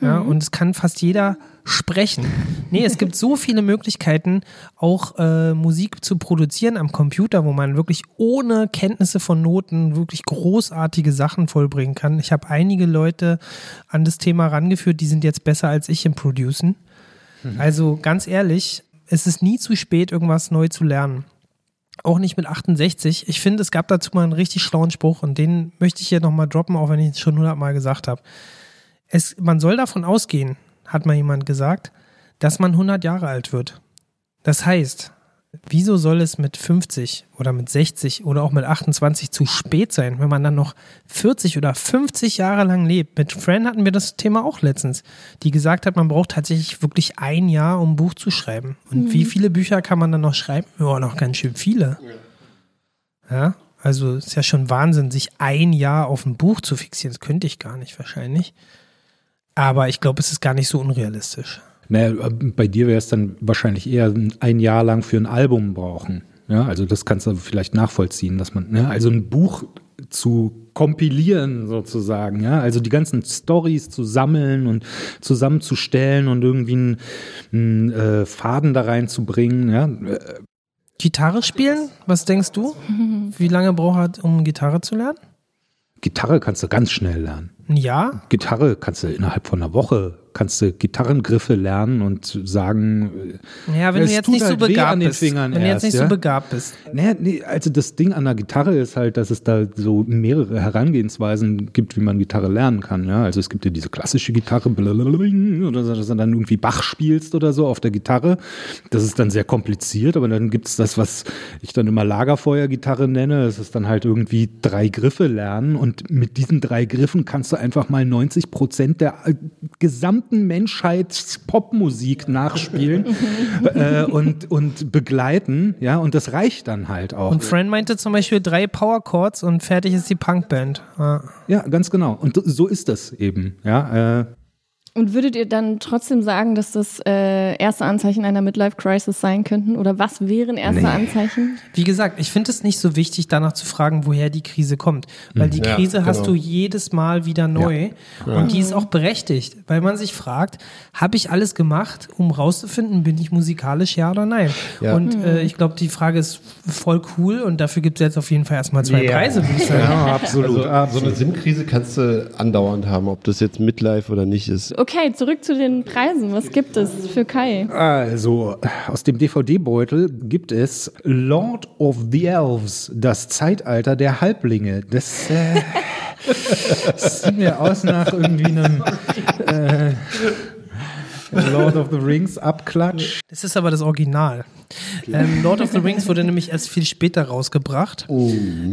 Ja, mhm. und es kann fast jeder sprechen. Nee, es gibt so viele Möglichkeiten, auch äh, Musik zu produzieren am Computer, wo man wirklich ohne Kenntnisse von Noten wirklich großartige Sachen vollbringen kann. Ich habe einige Leute an das Thema rangeführt, die sind jetzt besser als ich im Producen. Mhm. Also ganz ehrlich, es ist nie zu spät, irgendwas neu zu lernen. Auch nicht mit 68. Ich finde, es gab dazu mal einen richtig schlauen Spruch und den möchte ich hier nochmal droppen, auch wenn ich es schon hundertmal gesagt habe. Man soll davon ausgehen, hat mal jemand gesagt, dass man 100 Jahre alt wird. Das heißt, Wieso soll es mit 50 oder mit 60 oder auch mit 28 zu spät sein, wenn man dann noch 40 oder 50 Jahre lang lebt? Mit Fran hatten wir das Thema auch letztens, die gesagt hat, man braucht tatsächlich wirklich ein Jahr, um ein Buch zu schreiben. Und mhm. wie viele Bücher kann man dann noch schreiben? Ja, noch ganz schön viele. Ja, also ist ja schon Wahnsinn, sich ein Jahr auf ein Buch zu fixieren. Das könnte ich gar nicht wahrscheinlich. Aber ich glaube, es ist gar nicht so unrealistisch. Naja, bei dir wäre es dann wahrscheinlich eher ein Jahr lang für ein Album brauchen. Ja, also das kannst du vielleicht nachvollziehen, dass man, ne, also ein Buch zu kompilieren sozusagen, ja, also die ganzen Stories zu sammeln und zusammenzustellen und irgendwie einen, einen äh, Faden da reinzubringen, ja. Gitarre spielen? Was denkst du? Wie lange braucht er, um Gitarre zu lernen? Gitarre kannst du ganz schnell lernen. Ja. Gitarre kannst du innerhalb von einer Woche kannst du Gitarrengriffe lernen und sagen. Ja, wenn du jetzt nicht halt so begabt bist. wenn du jetzt nicht ja? so begabt bist. Naja, nee, also das Ding an der Gitarre ist halt, dass es da so mehrere Herangehensweisen gibt, wie man Gitarre lernen kann. Ja, also es gibt ja diese klassische Gitarre, oder dass du dann irgendwie Bach spielst oder so auf der Gitarre. Das ist dann sehr kompliziert, aber dann gibt es das, was ich dann immer Lagerfeuergitarre nenne. Das ist dann halt irgendwie drei Griffe lernen und mit diesen drei Griffen kannst du einfach mal 90 Prozent der äh, gesamten gesamten Menschheit Popmusik nachspielen äh, und, und begleiten, ja, und das reicht dann halt auch. Und Fran meinte zum Beispiel drei Power Chords und fertig ist die Punkband. Ja. ja, ganz genau. Und so ist das eben, ja. Äh, und würdet ihr dann trotzdem sagen, dass das äh, erste Anzeichen einer Midlife-Crisis sein könnten? Oder was wären erste nee. Anzeichen? Wie gesagt, ich finde es nicht so wichtig, danach zu fragen, woher die Krise kommt. Weil die Krise ja, hast genau. du jedes Mal wieder neu. Ja. Und die ist auch berechtigt, weil man sich fragt, habe ich alles gemacht, um rauszufinden, bin ich musikalisch ja oder nein? Und mhm. äh, ich glaube, die Frage ist voll cool und dafür gibt es jetzt auf jeden Fall erstmal zwei Preise, würde ich sagen. Ja, absolut, also, absolut. So eine Sinnkrise kannst du andauernd haben, ob das jetzt Midlife oder nicht ist. Okay. Zurück zu den Preisen. Was gibt es für Kai? Also, aus dem DVD-Beutel gibt es Lord of the Elves, das Zeitalter der Halblinge. Das, äh, das sieht mir aus nach irgendwie einem. Äh, Lord of the Rings Abklatsch. Das ist aber das Original. Ähm, Lord of the Rings wurde nämlich erst viel später rausgebracht. Oh.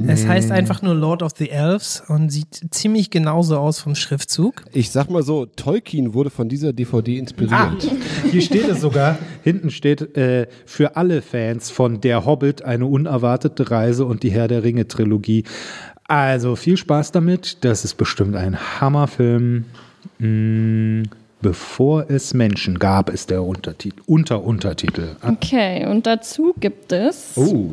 Es heißt einfach nur Lord of the Elves und sieht ziemlich genauso aus vom Schriftzug. Ich sag mal so, Tolkien wurde von dieser DVD inspiriert. Ah, hier steht es sogar, hinten steht äh, für alle Fans von Der Hobbit eine unerwartete Reise und die Herr der Ringe Trilogie. Also viel Spaß damit. Das ist bestimmt ein Hammerfilm. Mm. Bevor es Menschen gab, ist der Untertitel, Unteruntertitel. Okay, und dazu gibt es. Oh.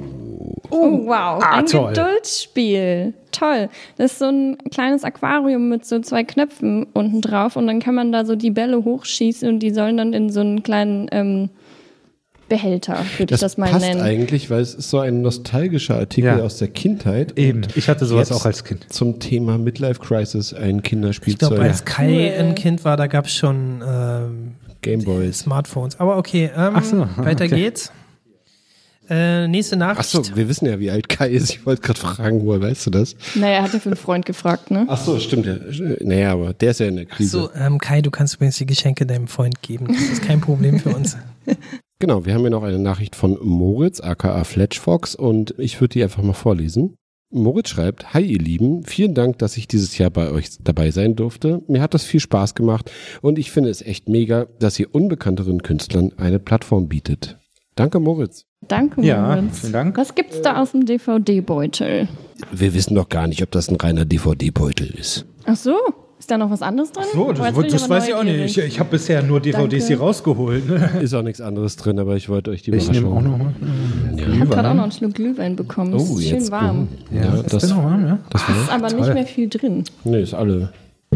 Oh, wow. Ah, ein toll. Geduldsspiel. Toll. Das ist so ein kleines Aquarium mit so zwei Knöpfen unten drauf und dann kann man da so die Bälle hochschießen und die sollen dann in so einen kleinen ähm, Behälter, würde ich das mal passt nennen. eigentlich, weil es ist so ein nostalgischer Artikel Ja. aus der Kindheit. Eben, ich hatte sowas auch als Kind. Zum Thema Midlife Crisis, ein Ich Kinderspielzeug. glaube, als Kai ein Kind war, da gab es schon ähm, Gameboys. Smartphones. Aber okay, ähm, Ach so, weiter okay. geht's. Äh, nächste Nachricht. Achso, wir wissen ja, wie alt Kai ist. Ich wollte gerade fragen, woher weißt du das? Naja, er hat ja für einen Freund gefragt, ne? Ach so, stimmt ja. Naja, aber der ist ja in der Krise. So, ähm, Kai, du kannst übrigens die Geschenke deinem Freund geben. Das ist kein Problem für uns. Genau, wir haben hier noch eine Nachricht von Moritz, aka Fletchfox, und ich würde die einfach mal vorlesen. Moritz schreibt, Hi ihr Lieben, vielen Dank, dass ich dieses Jahr bei euch dabei sein durfte. Mir hat das viel Spaß gemacht und ich finde es echt mega, dass ihr unbekannteren Künstlern eine Plattform bietet. Danke Moritz. Danke, Ja, Moritz. vielen Dank. Was gibt's da aus dem DVD-Beutel? Wir wissen doch gar nicht, ob das ein reiner DVD-Beutel ist. Ach so, ist da noch was anderes drin? So, Oh, das, das aber weiß ich auch nicht. Ich, ich habe bisher nur DVDs Danke. hier rausgeholt. Ne? Ist auch nichts anderes drin, aber ich wollte euch die Ich nehme Überraschung- auch noch mal. Ich habe gerade auch noch einen Schluck Glühwein bekommen. Es Oh, ist schön jetzt warm. Ja, ist das, noch warm, ja? das ist aber nicht Toll. mehr viel drin. nee, ist alle.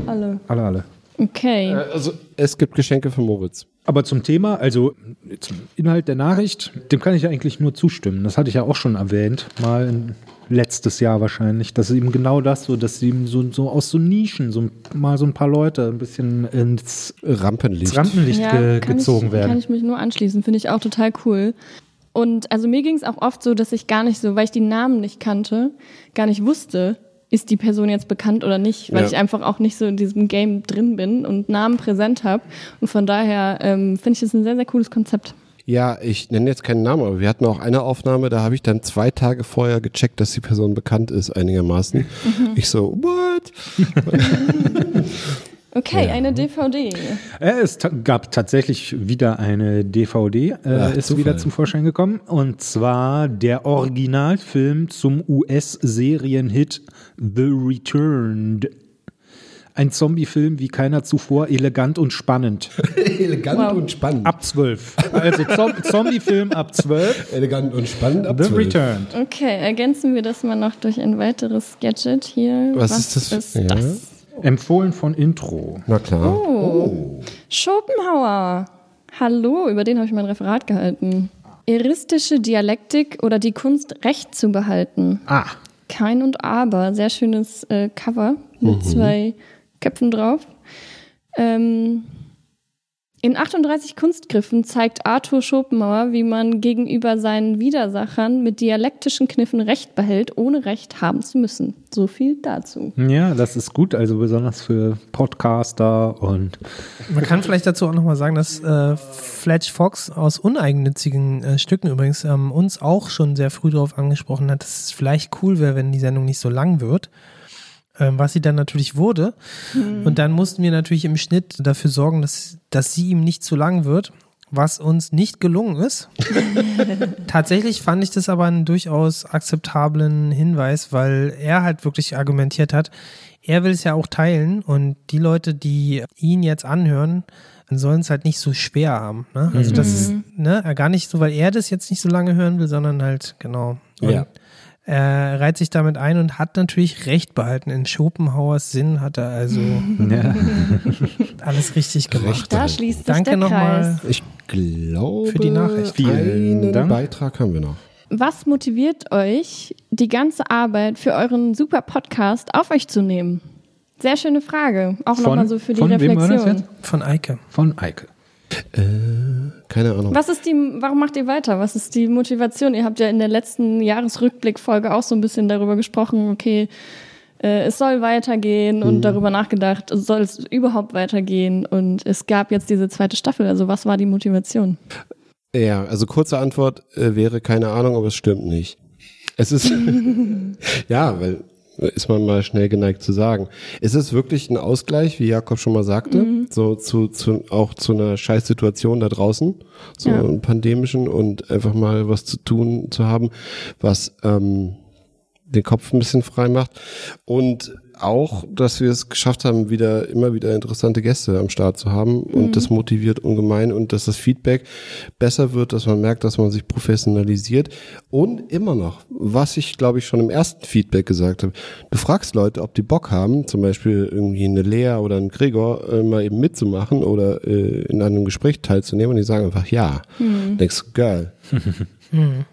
Alle. Alle, alle. Okay. Äh, Also, es gibt Geschenke für Moritz. Aber zum Thema, also zum Inhalt der Nachricht, dem kann ich ja eigentlich nur zustimmen. Das hatte ich ja auch schon erwähnt, mal in, letztes Jahr wahrscheinlich. Das ist eben genau das, so, dass sie eben so, so aus so Nischen, so mal so ein paar Leute ein bisschen ins Rampenlicht. ins Rampenlicht ge kann gezogen ich, werden. Kann ich mich nur anschließen, finde ich auch total cool. Und also mir ging es auch oft so, dass ich gar nicht so, weil ich die Namen nicht kannte, gar nicht wusste, ist die Person jetzt bekannt oder nicht, weil Ja. ich einfach auch nicht so in diesem Game drin bin und Namen präsent habe. Und von daher ähm, finde ich das ein sehr, sehr cooles Konzept. Ja, ich nenne jetzt keinen Namen, aber wir hatten auch eine Aufnahme, da habe ich dann zwei Tage vorher gecheckt, dass die Person bekannt ist, einigermaßen. Ich so, what? Okay, Ja. eine DVD. Äh, es gab tatsächlich wieder eine DVD, äh, Ach, ist Zufall. wieder zum Vorschein gekommen. Und zwar der Originalfilm zum US-Serienhit The Returned. Ein Zombie-Film wie keiner zuvor, elegant und spannend. Elegant Wow. und spannend. Ab 12. Also Zom Zombie-Film ab 12. Elegant und spannend ab The 12. Returned. Okay, ergänzen wir das mal noch durch ein weiteres Gadget hier. Was ist das? Ist Ja. das? Empfohlen von Intro. Na klar. Oh. Schopenhauer. Hallo, über den habe ich mein Referat gehalten. Eristische Dialektik oder die Kunst, Recht zu behalten. Ah. Kein und Aber. Sehr schönes äh, Cover mit Mhm. zwei Köpfen drauf. Ähm, in 38 Kunstgriffen zeigt Arthur Schopenhauer, wie man gegenüber seinen Widersachern mit dialektischen Kniffen Recht behält, ohne Recht haben zu müssen. So viel dazu. Ja, das ist gut, also besonders für Podcaster und Man kann vielleicht dazu auch nochmal sagen, dass äh, Fletch Fox aus uneigennützigen äh, Stücken übrigens ähm, uns auch schon sehr früh darauf angesprochen hat, dass es vielleicht cool wäre, wenn die Sendung nicht so lang wird. Ähm, was sie dann natürlich wurde. Und dann mussten wir natürlich im Schnitt dafür sorgen, dass, dass sie ihm nicht zu lang wird, was uns nicht gelungen ist. Tatsächlich fand ich das aber einen durchaus akzeptablen Hinweis, weil er halt wirklich argumentiert hat, er will es ja auch teilen und die Leute, die ihn jetzt anhören, sollen es halt nicht so schwer haben. Ne? Also das ist ne, gar nicht so, weil er das jetzt nicht so lange hören will, sondern halt, genau. Und Ja. Er reiht sich damit ein und hat natürlich recht behalten. In Schopenhauers Sinn hat er also ja. alles richtig gemacht. Da schließt sich Danke der nochmal. Kreis. Ich glaube, Für die Nachricht. Vielen einen Dank. Beitrag haben wir noch. Was motiviert euch, die ganze Arbeit für euren super Podcast auf euch zu nehmen? Sehr schöne Frage. Auch nochmal so für die von wem war das Reflexion. jetzt? Von Eike. von Eike. Äh, keine Ahnung. Was ist die, warum macht ihr weiter? Was ist die Motivation? Ihr habt ja in der letzten Jahresrückblickfolge auch so ein bisschen darüber gesprochen, okay, äh, es soll weitergehen und darüber nachgedacht, soll es überhaupt weitergehen? Und es gab jetzt diese zweite Staffel. Also was war die Motivation? Ja, also kurze Antwort äh, wäre keine Ahnung, aber es stimmt nicht. Es ist, ja, weil ist man mal schnell geneigt zu sagen. Es ist wirklich ein Ausgleich, wie Jakob schon mal sagte, so zu, zu auch zu einer Scheißsituation da draußen, so Ja. einem pandemischen und einfach mal was zu tun zu haben, was ähm, den Kopf ein bisschen frei macht und auch, dass wir es geschafft haben, wieder immer wieder interessante Gäste am Start zu haben und Mhm. das motiviert ungemein und dass das Feedback besser wird, dass man merkt, dass man sich professionalisiert und immer noch, was ich glaube ich schon im ersten Feedback gesagt habe, du fragst Leute, ob die Bock haben, zum Beispiel irgendwie eine Lea oder ein Gregor äh, mal eben mitzumachen oder äh, in einem Gespräch teilzunehmen und die sagen einfach ja. Mhm. Denkst du, geil. Hm.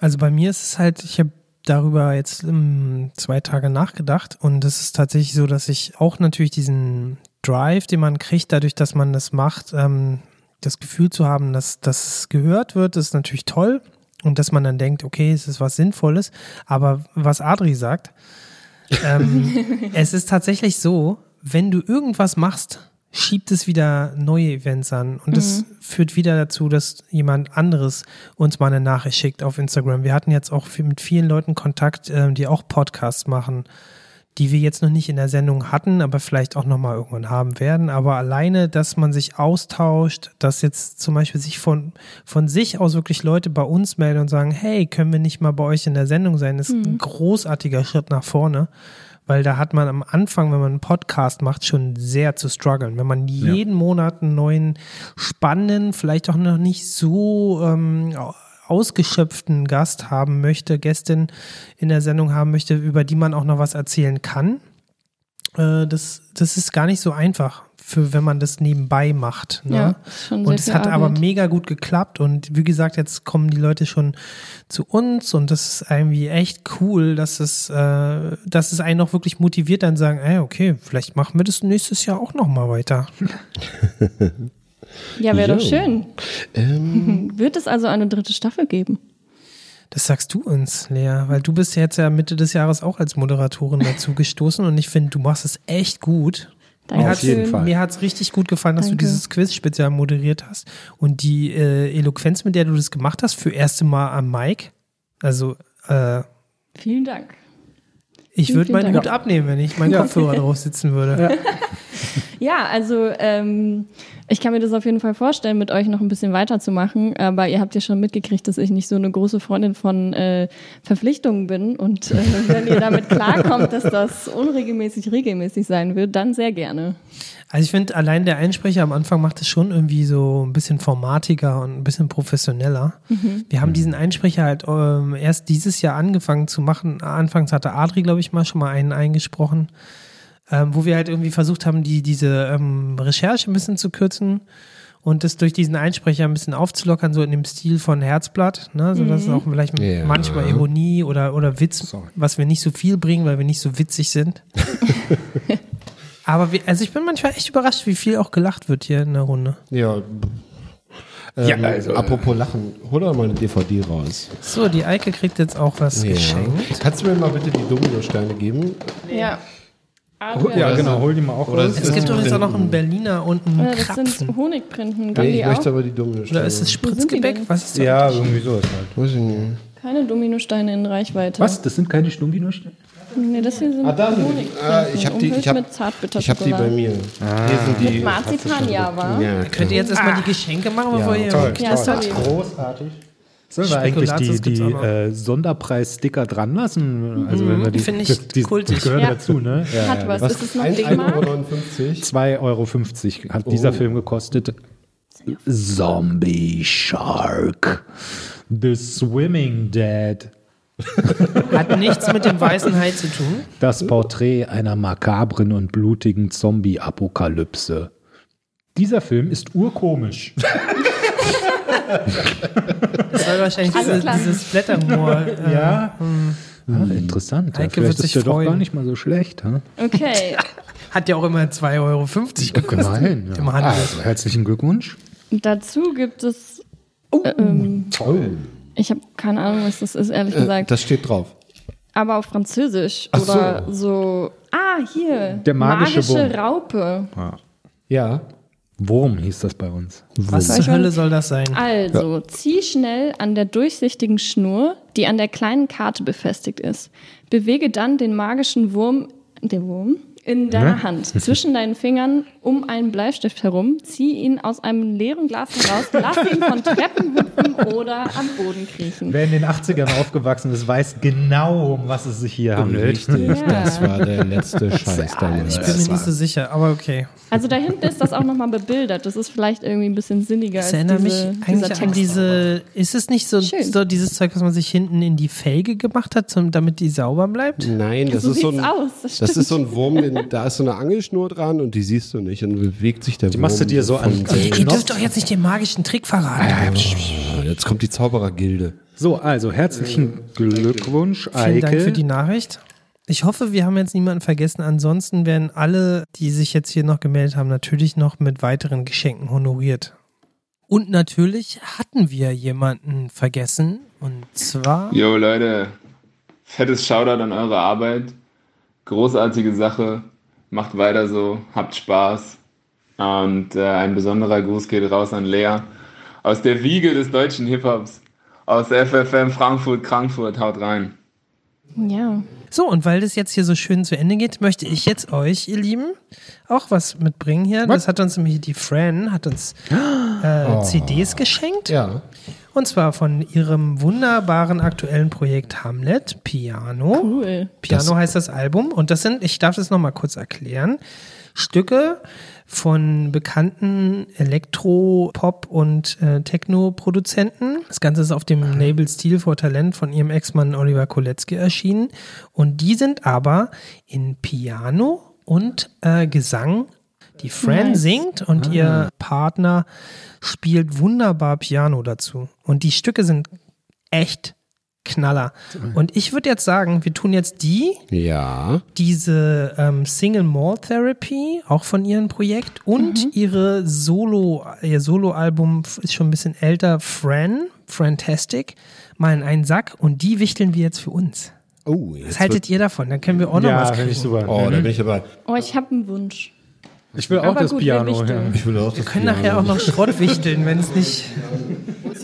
Also bei mir ist es halt, ich habe darüber jetzt ähm, zwei Tage nachgedacht und es ist tatsächlich so, dass ich auch natürlich diesen Drive, den man kriegt, dadurch, dass man das macht, ähm, das Gefühl zu haben, dass das gehört wird, ist natürlich toll und dass man dann denkt, okay, es ist was Sinnvolles. Aber was Adri sagt, ähm, es ist tatsächlich so, wenn du irgendwas machst, schiebt es wieder neue Events an und das Mhm. führt wieder dazu, dass jemand anderes uns mal eine Nachricht schickt auf Instagram. Wir hatten jetzt auch mit vielen Leuten Kontakt, ähm, die auch Podcasts machen, die wir jetzt noch nicht in der Sendung hatten, aber vielleicht auch noch mal irgendwann haben werden. Aber alleine, dass man sich austauscht, dass jetzt zum Beispiel sich von, von sich aus wirklich Leute bei uns melden und sagen, hey, können wir nicht mal bei euch in der Sendung sein, ist ein großartiger Schritt nach vorne. Weil da hat man am Anfang, wenn man einen Podcast macht, schon sehr zu strugglen. Wenn man jeden Monat einen neuen, spannenden, vielleicht auch noch nicht so ähm, ausgeschöpften Gast haben möchte, Gästin in der Sendung haben möchte, über die man auch noch was erzählen kann, äh, das, das ist gar nicht so einfach, für wenn man das nebenbei macht. Ne? Ja, schon sehr und es hat aber Arbeit. mega gut geklappt und wie gesagt, jetzt kommen die Leute schon zu uns und das ist irgendwie echt cool, dass es, äh, dass es einen auch wirklich motiviert, dann sagen, ey, okay, vielleicht machen wir das nächstes Jahr auch noch mal weiter. Ja, wäre doch schön. Ähm, Wird es also eine dritte Staffel geben? Das sagst du uns, Lea, weil du bist jetzt ja Mitte des Jahres auch als Moderatorin dazu gestoßen und ich finde, du machst es echt gut. Danke. Mir Auf hat's- jeden Fall. Mir hat es richtig gut gefallen, dass Danke. du dieses Quiz speziell moderiert hast und die äh, Eloquenz, mit der du das gemacht hast, für erste Mal am Mic. Also, äh, Vielen Dank. Ich würde Dank. Hut abnehmen, wenn ich meinen Ja. Kopfhörer drauf sitzen würde. Ja, also ähm, ich kann mir das auf jeden Fall vorstellen, mit euch noch ein bisschen weiterzumachen. Aber ihr habt ja schon mitgekriegt, dass ich nicht so eine große Freundin von äh, Verpflichtungen bin. Und äh, wenn ihr damit klarkommt, dass das unregelmäßig regelmäßig sein wird, dann sehr gerne. Also ich finde, allein der Einsprecher am Anfang macht es schon irgendwie so ein bisschen formatiger und ein bisschen professioneller. Mhm. Wir haben diesen Einsprecher halt ähm, erst dieses Jahr angefangen zu machen. Anfangs hatte Adri, glaube ich, mal schon mal einen eingesprochen, ähm, wo wir halt irgendwie versucht haben, die, diese ähm, Recherche ein bisschen zu kürzen und das durch diesen Einsprecher ein bisschen aufzulockern, so in dem Stil von Herzblatt, ne? so dass es Mhm. auch vielleicht Ja. manchmal Ironie oder, oder Witz, was wir nicht so viel bringen, weil wir nicht so witzig sind. Aber wir, also ich bin manchmal echt überrascht, wie viel auch gelacht wird hier in der Runde. Ja. Ähm, Ja, also, apropos Lachen, hol doch mal eine DVD raus. So, die Eike kriegt jetzt auch was Ja. geschenkt. Kannst du mir mal bitte die Dominosteine geben? Ja. Ja, genau, hol die mal auch Oder Es gibt das übrigens auch noch einen? Berliner und einen Oder das Krapfen. sind Honigprinten. Nee, ich die möchte auch? aber die Dominosteine. Oder ist es die Spritzgebäck? Was ist das? Ja, irgendwie so ist halt. Keine Dominosteine in Reichweite. Was? Das sind keine Stumbinosteine? Nee, das hier sind Ah, dann. Ah, ich habe die, ich hab, mit Zartbitterschokolade. ich hab die bei mir. Hier sind die. Mit Marzipan, ja, wa? Ja, Könnt ihr jetzt erstmal die Geschenke machen, bevor ihr... toll, Ja, toll. Großartig. Sollen wir eigentlich die, die äh, Sonderpreis-Sticker dran lassen? Also wenn wir die, Finde ich die, kultig. Das gehört Ja. dazu, ne? Ja, Hat ja, was. das- Ist es noch Ein- D-Mark? 1,59 2,50 Euro hat dieser Oh. Film gekostet. Zombie Shark. The Swimming Dead. Hat nichts mit dem weißen Hai zu tun. Das Porträt einer makabren und blutigen Zombie-Apokalypse. Dieser Film ist urkomisch. Das soll wahrscheinlich diese, dieses Blätterhumor. Äh, Ja. hm. Ah, interessant. Ja, Heike wird vielleicht sich ist der doch freuen. gar nicht mal so schlecht. Ha? Okay. Hat ja auch immer 2,50 Euro gekostet. Immerhin. Ja. Im. Also, herzlichen Glückwunsch. Dazu gibt es. äh, ähm, Toll. Ich habe keine Ahnung, was das ist, ehrlich Äh, gesagt. das steht drauf. aber auf Französisch. Ach oder so. Ah, hier. Der magische Wurm. Raupe. Ja. Wurm hieß das bei uns. Was Soll zur Hölle soll das sein? Also, zieh schnell an der durchsichtigen Schnur, die an der kleinen Karte befestigt ist. Bewege dann den magischen Wurm, der Wurm, in deiner Ne? Hand, zwischen deinen Fingern, um einen Bleistift herum. Zieh ihn aus einem leeren Glas heraus, lass ihn von Treppen hüpfen oder am Boden kriechen. Wer in den 80ern aufgewachsen ist, weiß genau, um was es sich hier handelt. Richtig, Ja. das war der letzte Scheiß damals. Ich bin mir nicht so sicher, aber okay. Also da hinten ist das auch nochmal bebildert. Das ist vielleicht irgendwie ein bisschen sinniger Das als erinnert diese, mich eigentlich an diese. Ist es nicht so, so dieses Zeug, was man sich hinten in die Felge gemacht hat, zum, damit die sauber bleibt? Nein, das So ist so ein, aus, das das, ist so ein Wurm, den, da ist so eine Angelschnur dran und die siehst du nicht und bewegt sich der Die Wurm. machst du dir so an-. Ihr dürft doch jetzt nicht den magischen Trick verraten. Jetzt kommt die Zauberergilde. So, also herzlichen Glückwunsch, Vielen Dank Eike. für die Nachricht. Ich hoffe, wir haben jetzt niemanden vergessen. Ansonsten werden alle, die sich jetzt hier noch gemeldet haben, natürlich noch mit weiteren Geschenken honoriert. Und natürlich hatten wir jemanden vergessen. Und zwar. Jo Leute, fettes Shoutout an eure Arbeit. Großartige Sache. Macht weiter so, habt Spaß. Und äh, ein besonderer Gruß geht raus an Lea aus der Wiege des deutschen Hip-Hops. Aus FFM Frankfurt, Frankfurt, haut rein. Ja. So, und weil das jetzt hier so schön zu Ende geht, möchte ich jetzt euch, ihr Lieben, auch was mitbringen hier. Das hat uns nämlich die Fran, hat uns äh, Oh. CDs geschenkt. Ja. Und zwar von ihrem wunderbaren aktuellen Projekt Hamlet, Piano. Cool. Piano Das- heißt das Album. Und das sind, ich darf das nochmal kurz erklären, Stücke von bekannten Elektro-, Pop- und äh, Techno-Produzenten. Das Ganze ist auf dem Label Stil for Talent von ihrem Ex-Mann Oliver Koletzki erschienen. Und die sind aber in Piano und äh, Gesang. Die Fran Nice. singt und Ah. ihr Partner spielt wunderbar Piano dazu. Und die Stücke sind echt Knaller. Und ich würde jetzt sagen, wir tun jetzt die, Ja. diese ähm, Single Malt Therapy, auch von ihrem Projekt, und ihre Solo, ihr Soloalbum ist schon ein bisschen älter, Fran, Fantastic, mal in einen Sack und die wichteln wir jetzt für uns. Oh, Was haltet ihr davon? Dann können wir auch noch Ja, was finde ich kriegen. super. Oh, da bin ich aber. Oh, ich habe einen Wunsch. Ich will auch Aber das gut, Piano. Ja. Ich will auch Wir können nachher auch noch Schrott wichteln, wenn es nicht.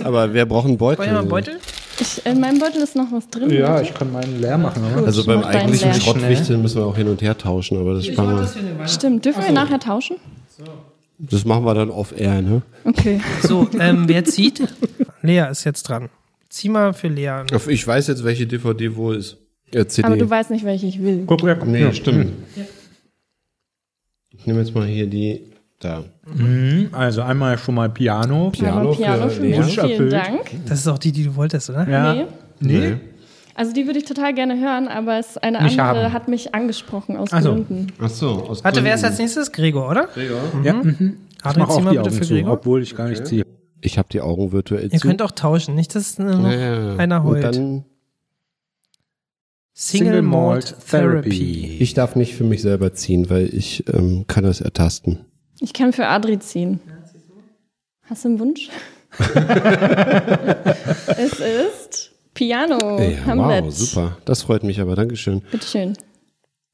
Aber wer braucht einen Beutel? Wollen wir mal einen Beutel? Ich, in meinem Beutel ist noch was drin. ja, ich kann meinen leer machen. Oder? Gut, Also beim eigentlichen. Schrottwichteln müssen wir auch hin und her tauschen, aber das sparen wir. Stimmt, dürfen wir nachher tauschen? Das machen wir dann off-air, ne? Okay. So, ähm, wer zieht? Lea ist jetzt dran. Zieh mal für Lea. Ich weiß jetzt, welche DVD wo ist. Ja, CD. Aber du weißt nicht, welche ich will. Guck, ja, guck. Nee, ja. stimmt. Ich nehme jetzt mal hier die. Da. Mhm, Also einmal schon mal Piano. Einmal Piano für mich, Wunsch vielen erfüllt. Dank. Das ist auch die, die du wolltest, oder? Ja. Nee. Nee? Also die würde ich total gerne hören, aber es eine Nicht andere haben. hat mich angesprochen aus Ach so. Gründen. Ach so. Aus Warte, wer ist als nächstes? Gregor, oder? Gregor. Ja, mhm. Ich Adrian, mache zieh auch mal die bitte Augen für zu, Gregor. obwohl ich gar nicht ziehe. Ich habe die Augen virtuell Ihr zu. könnt auch tauschen, nicht, dass nur noch Ja, ja, ja. einer Und heult. dann, Single Malt Therapy. ich darf nicht für mich selber ziehen, weil ich ähm, kann das ertasten. Ich kann für Adri ziehen. Hast du einen Wunsch? es ist Piano, ja, Hamlet. wow, super. Das freut mich aber. Dankeschön. Bitteschön.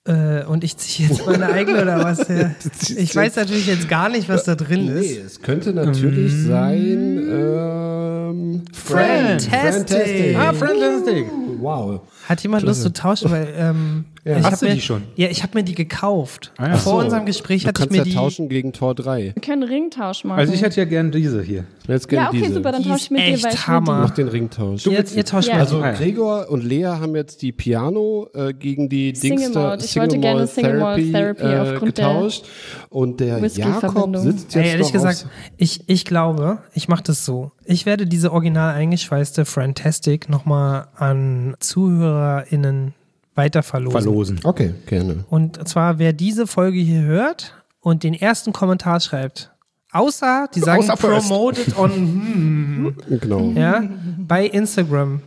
Äh, und ich ziehe jetzt meine eigene oder was? Ich weiß natürlich jetzt gar nicht, was da drin Nee, ist. es könnte natürlich sein. Ähm, Fantastic. Ah, Fantastic. Wow. Hat jemand Lust zu tauschen? Weil, ähm, Ja. ich Hast hab du mir, die schon? Ja, ich habe mir die gekauft. Ah, ja. Vor So. unserem Gespräch Du hatte ich kannst mir ja die. tauschen gegen Tor 3. Wir können Ringtausch machen. Also ich hätte ja gern diese hier. Jetzt ja, gerne okay, diese. super, dann Die tausche ich mit dir, echt weil ich Hammer. Mach den Ringtausch. Ihr, ihr tauscht Ja. mal. Also ja. Gregor und Lea haben jetzt die Piano äh, gegen die Single Malt. Ich wollte gerne Single Malt Therapy äh, aufgrund der getauscht. und der Jakob sitzt Ja, jetzt ehrlich noch gesagt, ich, ich glaube, ich mache das so. Ich werde diese original eingeschweißte Fantastic nochmal an ZuhörerInnen weiter verlosen. Verlosen. Okay, gerne. Und zwar, wer diese Folge hier hört und den ersten Kommentar schreibt, außer die sagen Außer promoted on hm, Genau. ja, bei Instagram.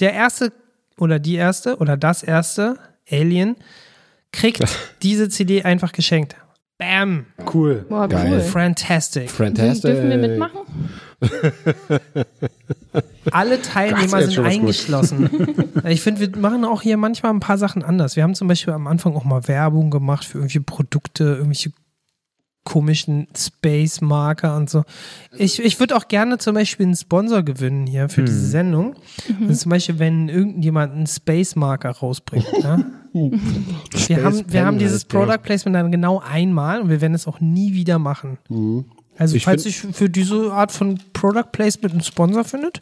Der erste oder die erste oder das erste Alien kriegt diese CD einfach geschenkt. Bam! Cool. Boah, Geil. cool. Fantastic. Fantastic. Dürfen wir mitmachen? Alle Teilnehmer sind eingeschlossen. ich finde, wir machen auch hier manchmal ein paar Sachen anders. Wir haben zum Beispiel am Anfang auch mal Werbung gemacht für irgendwelche Produkte, irgendwelche komischen Space-Marker und so. Ich, ich würde auch gerne zum Beispiel einen Sponsor gewinnen hier für diese Sendung. Mhm. Also zum Beispiel, wenn irgendjemand einen Space-Marker rausbringt. ja? wir haben, wir haben dieses Product Placement dann genau einmal und wir werden es auch nie wieder machen. Mhm. Also Ich falls find- ich für diese Art von Product Placement einen Sponsor findet,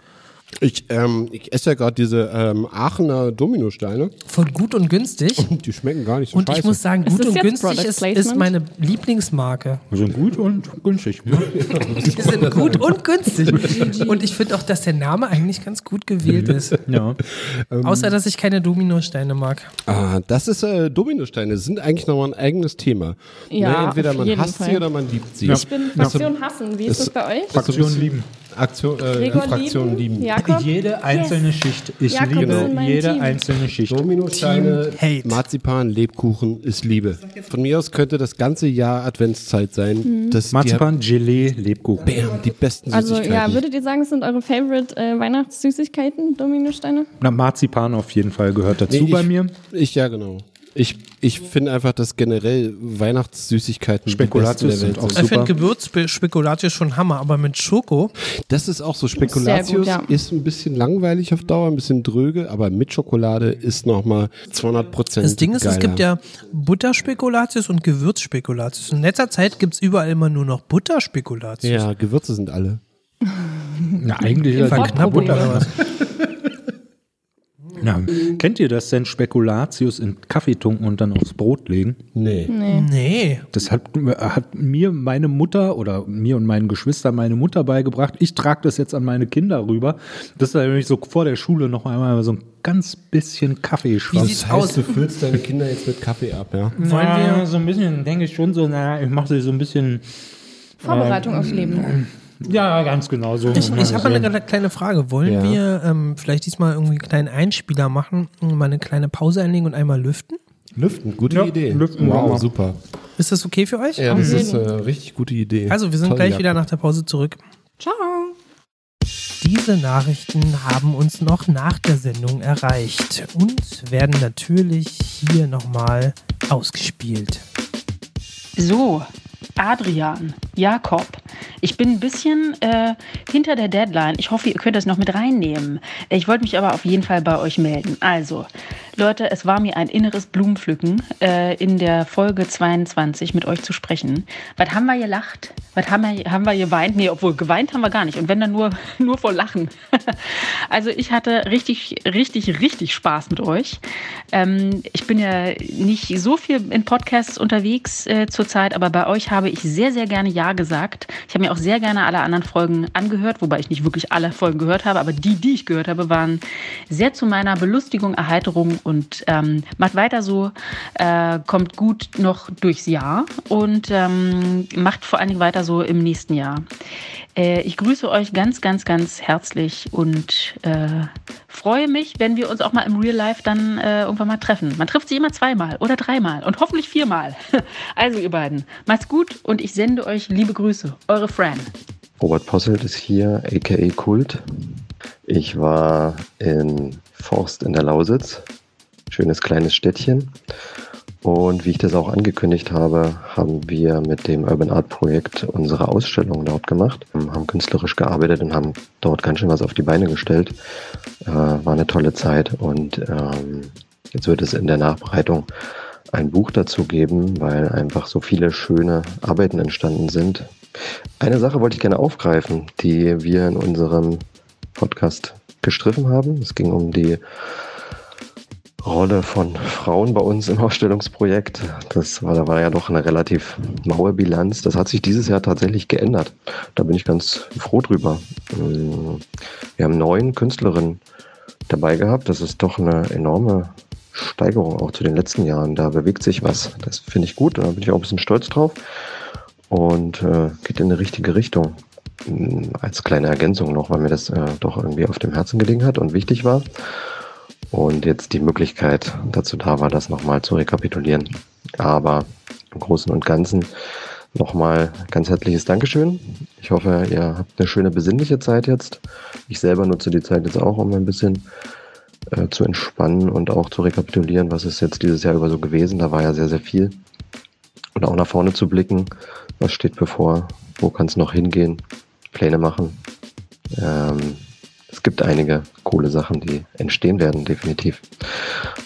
Ich, ähm, ich esse ja gerade diese ähm, Aachener Dominosteine. von gut und günstig. Die schmecken gar nicht so Und scheiße. ich muss sagen, Ist gut und günstig ist, ist meine Lieblingsmarke. Also gut und günstig. Die sind gut und günstig. Und ich finde auch, dass der Name eigentlich ganz gut gewählt ist. Ja. Außer, dass ich keine Dominosteine mag. Ah, das ist äh, Dominosteine. Das sind eigentlich nochmal ein eigenes Thema. Ja, ne, entweder auf man jeden hasst sie Fall. oder man liebt sie. Ich bin Fraktion hassen. Wie ist das bei euch? Fraktion lieben. Aktion, äh, Gregor Fraktion lieben? lieben. Jakob? Jede einzelne Yes. Schicht. Ich Jakob liebe ist jede Team. einzelne Schicht. Dominosteine, Hate. Marzipan, Lebkuchen ist Liebe. Von mir aus könnte das ganze Jahr Adventszeit sein. Mhm. Das, Marzipan, Gelee, Lebkuchen. Die, bam, die besten Also Süßigkeiten. ja, würdet ihr sagen, es sind eure Favorite äh, Weihnachtssüßigkeiten, Dominosteine? Na, Marzipan auf jeden Fall gehört dazu Nee, bei ich, mir. Ich, ja, genau. Ich, ich finde einfach, dass generell Weihnachtssüßigkeiten Spekulatius sind auch Welt Ich super. finde Gewürzspekulatius schon Hammer, aber mit Schoko, Das ist auch so. Spekulatius gut, ja. ist ein bisschen langweilig auf Dauer, ein bisschen dröge, aber mit Schokolade ist nochmal 200 Prozent. das Ding ist, es gibt ja Butterspekulatius und Gewürzspekulatius. In letzter Zeit gibt es überall immer nur noch Butterspekulatius. Ja, Gewürze sind alle. Na, eigentlich ist das Verknappung Butter. oder was? Na, kennt ihr das denn, Spekulatius in Kaffee tunken und dann aufs Brot legen? Nee. Nee. Nee. Das hat, hat mir meine Mutter oder mir und meinen Geschwistern meine Mutter beigebracht. Ich trage das jetzt an meine Kinder rüber. Das ist nämlich so vor der Schule noch einmal so ein ganz bisschen Kaffee Wie schwamm. Das heißt, aus? du füllst deine Kinder jetzt mit Kaffee ab, ja? Wollen Na, wir- so ein bisschen, denke ich schon so, na, ich mache sie so ein bisschen, Vorbereitung aufs Leben. Ja, ganz genau so. Ich, ich habe eine kleine Frage. Wollen Ja. wir ähm, vielleicht diesmal irgendwie einen kleinen Einspieler machen, mal eine kleine Pause einlegen und einmal lüften? Lüften, gute Ja, Idee. lüften wir wow, super. Ist das okay für euch? Ja, das Auf ist äh, jeden. richtig gute Idee. Also, wir sind Toll, gleich wieder nach der Pause zurück. Ciao. Diese Nachrichten haben uns noch nach der Sendung erreicht und werden natürlich hier nochmal ausgespielt. So, Adrian, Jakob, ich bin ein bisschen äh, hinter der Deadline. Ich hoffe, ihr könnt das noch mit reinnehmen. Ich wollte mich aber auf jeden Fall bei euch melden. Also, Leute, es war mir ein inneres Blumenpflücken, äh, in der Folge 22 mit euch zu sprechen. Was haben wir gelacht? Was haben wir, haben wir geweint? Nee, obwohl geweint haben wir gar nicht. Und wenn dann nur, nur vor Lachen. also ich hatte richtig, richtig, richtig Spaß mit euch. Ähm, ich bin ja nicht so viel in Podcasts unterwegs äh, zurzeit, aber bei euch habe ich sehr, sehr gerne Ja gesagt. Ich habe mir auch sehr gerne alle anderen Folgen angehört, wobei ich nicht wirklich alle Folgen gehört habe, aber die, die ich gehört habe, waren sehr zu meiner Belustigung, Erheiterung und ähm, macht weiter so, äh, kommt gut noch durchs Jahr und ähm, macht vor allen Dingen weiter so im nächsten Jahr. Äh, ich grüße euch ganz, ganz, ganz herzlich und äh, freue mich, wenn wir uns auch mal im Real Life dann äh, irgendwann mal treffen. Man trifft sich immer zweimal oder dreimal und hoffentlich viermal. Also ihr beiden, macht's gut und ich sende euch liebe Grüße. Eure Fran. Robert Posselt ist hier, aka Kult. Ich war in Forst in der Lausitz. Schönes kleines Städtchen. Und wie ich das auch angekündigt habe, haben wir mit dem Urban Art Projekt unsere Ausstellung dort gemacht, haben künstlerisch gearbeitet und haben dort ganz schön was auf die Beine gestellt. Äh, war eine tolle Zeit und ähm, jetzt wird es in der Nachbereitung ein Buch dazu geben, weil einfach so viele schöne Arbeiten entstanden sind. Eine Sache wollte ich gerne aufgreifen, die wir in unserem Podcast gestriffen haben. Es ging um die Rolle von Frauen bei uns im Ausstellungsprojekt. Das war, da war ja doch eine relativ maue Bilanz. Das hat sich dieses Jahr tatsächlich geändert. Da bin ich ganz froh drüber. Mm, Wir haben neun Künstlerinnen dabei gehabt. Das ist doch eine enorme Steigerung auch zu den letzten Jahren. Da bewegt sich was. Das finde ich gut. Da bin ich auch ein bisschen stolz drauf. Und äh, geht in die richtige Richtung. Mm, Als kleine Ergänzung noch, weil mir das äh, doch irgendwie auf dem Herzen gelegen hat und wichtig war. Und jetzt die Möglichkeit dazu da war, das nochmal zu rekapitulieren. Aber im Großen und Ganzen nochmal ganz herzliches Dankeschön. Ich hoffe, ihr habt eine schöne besinnliche Zeit jetzt. Ich selber nutze die Zeit jetzt auch, um ein bisschen äh, zu entspannen und auch zu rekapitulieren, was ist jetzt dieses Jahr über so gewesen. Da war ja sehr, sehr viel. Und auch nach vorne zu blicken, was steht bevor, wo kann es noch hingehen, Pläne machen. Ähm, es gibt einige coole Sachen, die entstehen werden, definitiv.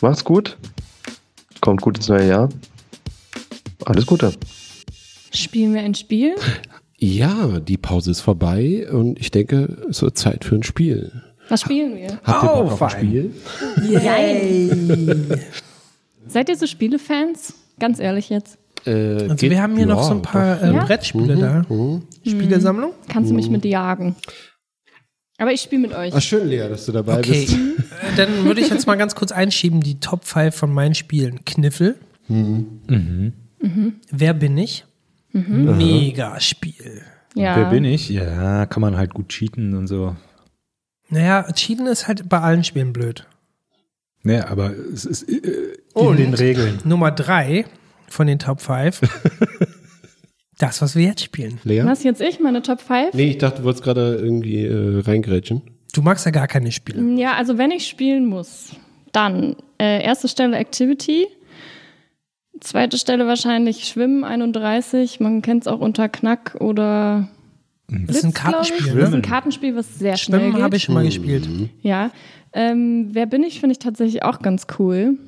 Macht's gut. Kommt gut ins neue Jahr. Alles Gute. Spielen wir ein Spiel? Ja, die Pause ist vorbei und ich denke, es wird Zeit für ein Spiel. Was spielen wir? Habt ihr Bock auf ein Spiel? Yay! Seid ihr so Spielefans? Ganz ehrlich jetzt. Äh, Also wir haben hier noch so ein paar äh, Ja? Brettspiele Mhm, da. Spielesammlung? Kannst du mich Mhm. mit jagen. Aber ich spiele mit euch. Ach, schön, Lea, dass du dabei Okay, bist. äh, dann würde ich jetzt mal ganz kurz einschieben, die Top 5 von meinen Spielen. Kniffel. Mhm. Mhm. Wer bin ich? Mhm. Mega Spiel. Ja. Wer bin ich? Ja, kann man halt gut cheaten und so. Naja, Cheaten ist halt bei allen Spielen blöd. Ne, aber es ist äh, in Und den Regeln. Nummer 3 von den Top 5. das, was wir jetzt spielen. Lea? Was jetzt ich, meine Top 5? Nee, ich dachte, du wolltest gerade irgendwie äh, reingrätschen. Du magst ja gar keine Spiele. Ja, also wenn ich spielen muss, dann äh, erste Stelle Activity, zweite Stelle wahrscheinlich Schwimmen 31, man kennt es auch unter Knack oder Das ist ein Blitz. Kartenspiel, Das ist ne? ein Kartenspiel, was sehr schnell Schwimmen geht. habe ich schon mal gespielt. Ja. Ähm, wer bin ich, finde ich tatsächlich auch ganz cool.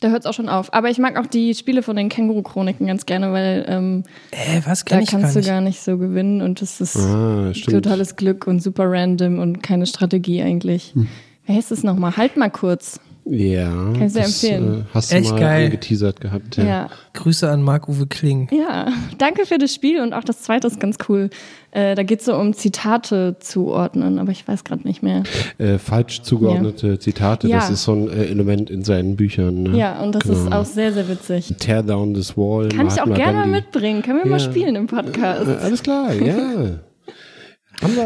Da hört es auch schon auf. Aber ich mag auch die Spiele von den Känguru-Chroniken ganz gerne, weil ähm, Äh, was da kenn ich kannst gar du nicht. gar nicht so gewinnen und es ist Ah, totales Glück und super random und keine Strategie eigentlich. Hm. Wer heißt es nochmal? Halt mal kurz. Ja. Kann ich sehr das, empfehlen. Äh, hast Echt du mal geil. angeteasert gehabt. Ja. Ja. Grüße an Marc-Uwe Kling. Ja, danke für das Spiel und auch das zweite ist ganz cool. Äh, da geht es so um Zitate zuordnen, aber ich weiß gerade nicht mehr. Äh, falsch zugeordnete Zitate, das Ja. ist so ein äh, Element in seinen Büchern. Ne? Ja, und das Genau. ist auch sehr, sehr witzig. Tear down this wall. Kann ich auch Mahatma gerne mal Gandhi. mitbringen. Können wir mal Ja. spielen im Podcast. Äh, alles klar, ja.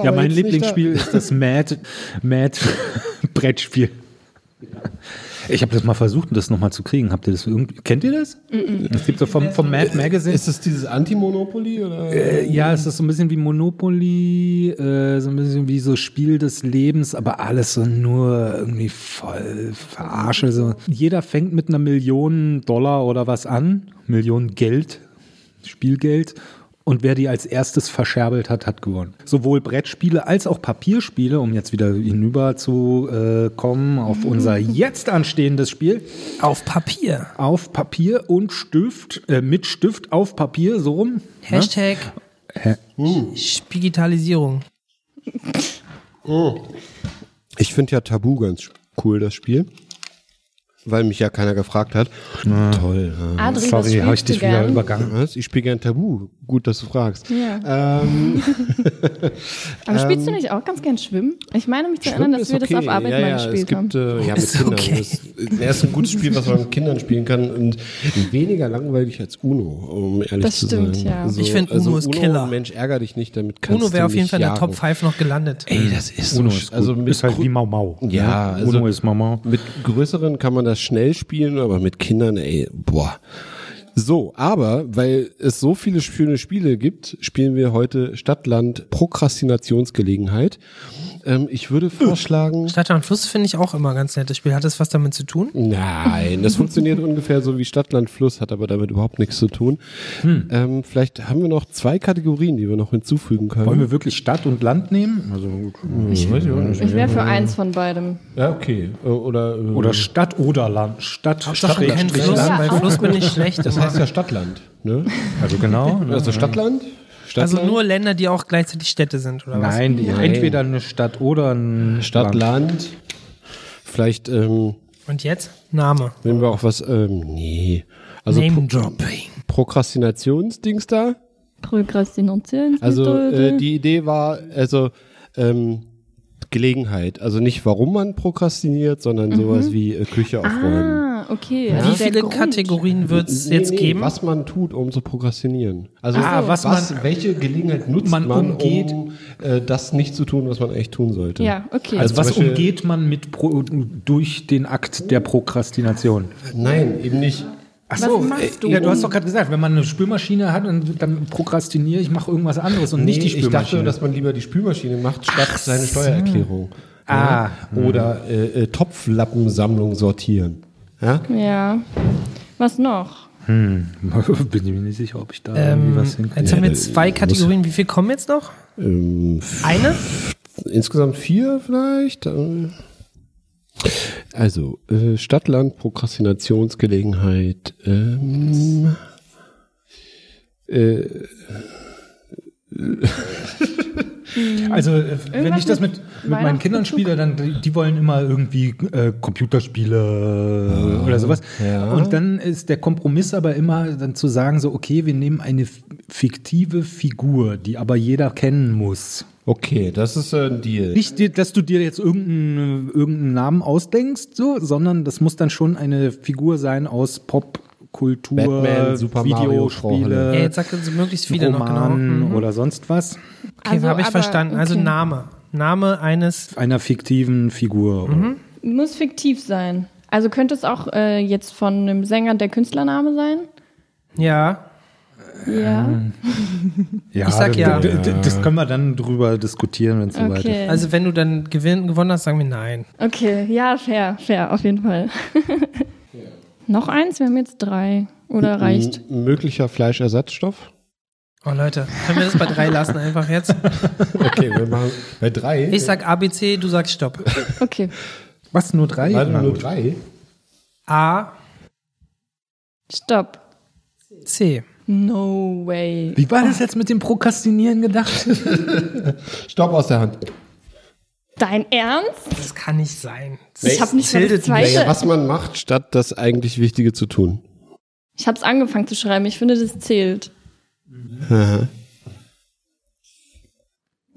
Ja, mein Lieblingsspiel ist das Mad, Mad Brettspiel. Ich habe das mal versucht, das nochmal zu kriegen. Habt ihr das irgendwie, kennt ihr das? Es gibt so vom, vom Mad Magazine. Ist das dieses Anti-Monopoly? Oder? Äh, ja, es ist so ein bisschen wie Monopoly, äh, so ein bisschen wie so Spiel des Lebens, aber alles so nur irgendwie voll verarsche. So. Jeder fängt mit einer Million Dollar oder was an, Million Geld, Spielgeld. Und wer die als erstes verscherbelt hat, hat gewonnen. Sowohl Brettspiele als auch Papierspiele, um jetzt wieder hinüber zu äh, kommen auf unser jetzt anstehendes Spiel. Auf Papier. Auf Papier und Stift, äh, mit Stift auf Papier, so rum. ne? Hashtag Hä? Digitalisierung. Oh. Ich finde ja Tabu ganz cool, das Spiel. Weil mich ja keiner gefragt hat. Toll. ja. Adri, was Sorry, spielst habe ich du dich wieder gern? übergangen. Was? Ich spiele gern Tabu. Gut, dass du fragst. Ja. Ähm, Aber spielst du ähm, nicht auch ganz gern Schwimmen? Ich meine mich zu erinnern, dass wir das auf Arbeit ja, mal ja, gespielt es gibt, haben. Äh, ja, mit Ist Kindern. okay. Das, das ist ein gutes Spiel, was man mit Kindern spielen kann und weniger langweilig als Uno, um ehrlich Das zu stimmt, sein. ja. Also, Ich find, also Uno ist Killer. Mensch, ärger dich nicht, damit kannst Uno wäre auf jeden Fall in der. Top 5 noch gelandet. Ey, das ist Uno so, ist, also ist halt wie Mau Mau. Ja, ne? also Uno ist Mau Mau. Mit größeren kann man das schnell spielen, aber mit Kindern, ey, boah. So, aber weil es so viele schöne Spiele gibt, spielen wir heute Stadtland Prokrastinationsgelegenheit. Ähm, ich würde vorschlagen. Stadtland Fluss finde ich auch immer ein ganz nettes Spiel. Hat das was damit zu tun? Nein, das funktioniert ungefähr so wie Stadtland Fluss, hat aber damit überhaupt nichts zu tun. Hm. Ähm, vielleicht haben wir noch zwei Kategorien, die wir noch hinzufügen können. Wollen wir wirklich Stadt und Land nehmen? Also gut. Ich, weiß ich auch nicht. Ich wäre für eins von beidem. Ja, okay. Äh, Oder, äh, Oder Stadt oder Land. Stadt, Hauptsache kein Schrägstrich Fluss, Land. bei Fluss bin ich schlecht. Das heißt ja Stadtland. Ne? Also genau. ne? Also Stadtland? Also Stadtland? nur Länder, die auch gleichzeitig Städte sind, oder was? Nein, die, Nein. entweder eine Stadt oder ein Stadt, Land. Vielleicht ähm, Und jetzt? Name. nehmen wir auch was. Ähm, nee. Also Pro Name-Dropping. Prokrastinationsdings da. Prokrastination. Also äh, die Idee war, also ähm, Gelegenheit. Also nicht, warum man prokrastiniert, sondern sowas wie äh, Küche aufräumen. Ah, okay. Wie Also der viele. Kategorien wird es Nee, jetzt nee, geben? Was man tut, um zu prokrastinieren. Also Ah, was man- welche Gelegenheit nutzt man man, umgeht. um äh, das nicht zu tun, was man echt tun sollte. Ja, okay. Also was zum Beispiel- umgeht man mit Pro, durch den Akt der Prokrastination? Nein, eben nicht. Ach Was so, machst du? ja, du hast doch gerade gesagt, wenn man eine Spülmaschine hat, und dann prokrastiniere ich, mache irgendwas anderes und nicht die ich dachte, Spülmaschine. dass man lieber die Spülmaschine macht, statt seine Steuererklärung. Ah, Oder äh, äh, Topflappensammlung sortieren. Ja? Ja. Was noch? hm, bin ich mir nicht sicher, ob ich da irgendwie Ähm, was hinkriege. jetzt haben wir Ja, zwei muss- Kategorien. Wie viel kommen jetzt noch? Ähm, Eine? insgesamt vier vielleicht. Also, äh, Stadtland, Prokrastinationsgelegenheit, ähm, äh, Also, äh, wenn Irgendwas ich das mit, mit meinen Kindern spiele, dann die, wollen immer irgendwie äh, Computerspiele oder sowas. ja. Und dann ist der Kompromiss aber immer dann zu sagen, so, okay, wir nehmen eine fiktive Figur, die aber jeder kennen muss. okay, das ist äh, ein Deal. Nicht, dass du dir jetzt irgendeinen, irgendeinen Namen ausdenkst, so, sondern das muss dann schon eine Figur sein aus Popkultur, Batman, Super. Videospiele, Ja, jetzt sagt uns möglichst viele noch genau. Mhm. oder sonst was. Okay, Also, habe ich aber- verstanden. Also okay. Name. Name eines. Einer fiktiven Figur. Mhm. Muss fiktiv sein. Also könnte es auch äh, jetzt von einem Sänger der Künstlername sein? Ja. Ja. Ja, Ich sag ja. Das können wir dann drüber diskutieren, wenn es soweit ist. Okay. Also wenn du dann gewinn, gewonnen hast, sagen wir nein. Okay, ja, fair, fair, auf jeden Fall. Noch eins? Wir haben jetzt drei. Oder reicht? M möglicher Fleischersatzstoff? Oh Leute, können wir das bei drei lassen einfach jetzt? Okay, wir machen bei drei. Ich sag ABC, du sagst Stopp. Okay. Was, nur drei? Warte, nur gut. drei. A, Stopp. C. No way. Wie war das jetzt mit dem Prokrastinieren gedacht? Stopp aus der Hand. Dein Ernst? Das kann nicht sein. Ich habe nicht mal das. Naja, was man macht, statt das eigentlich Wichtige zu tun. Ich habe es angefangen zu schreiben. Ich finde, das zählt.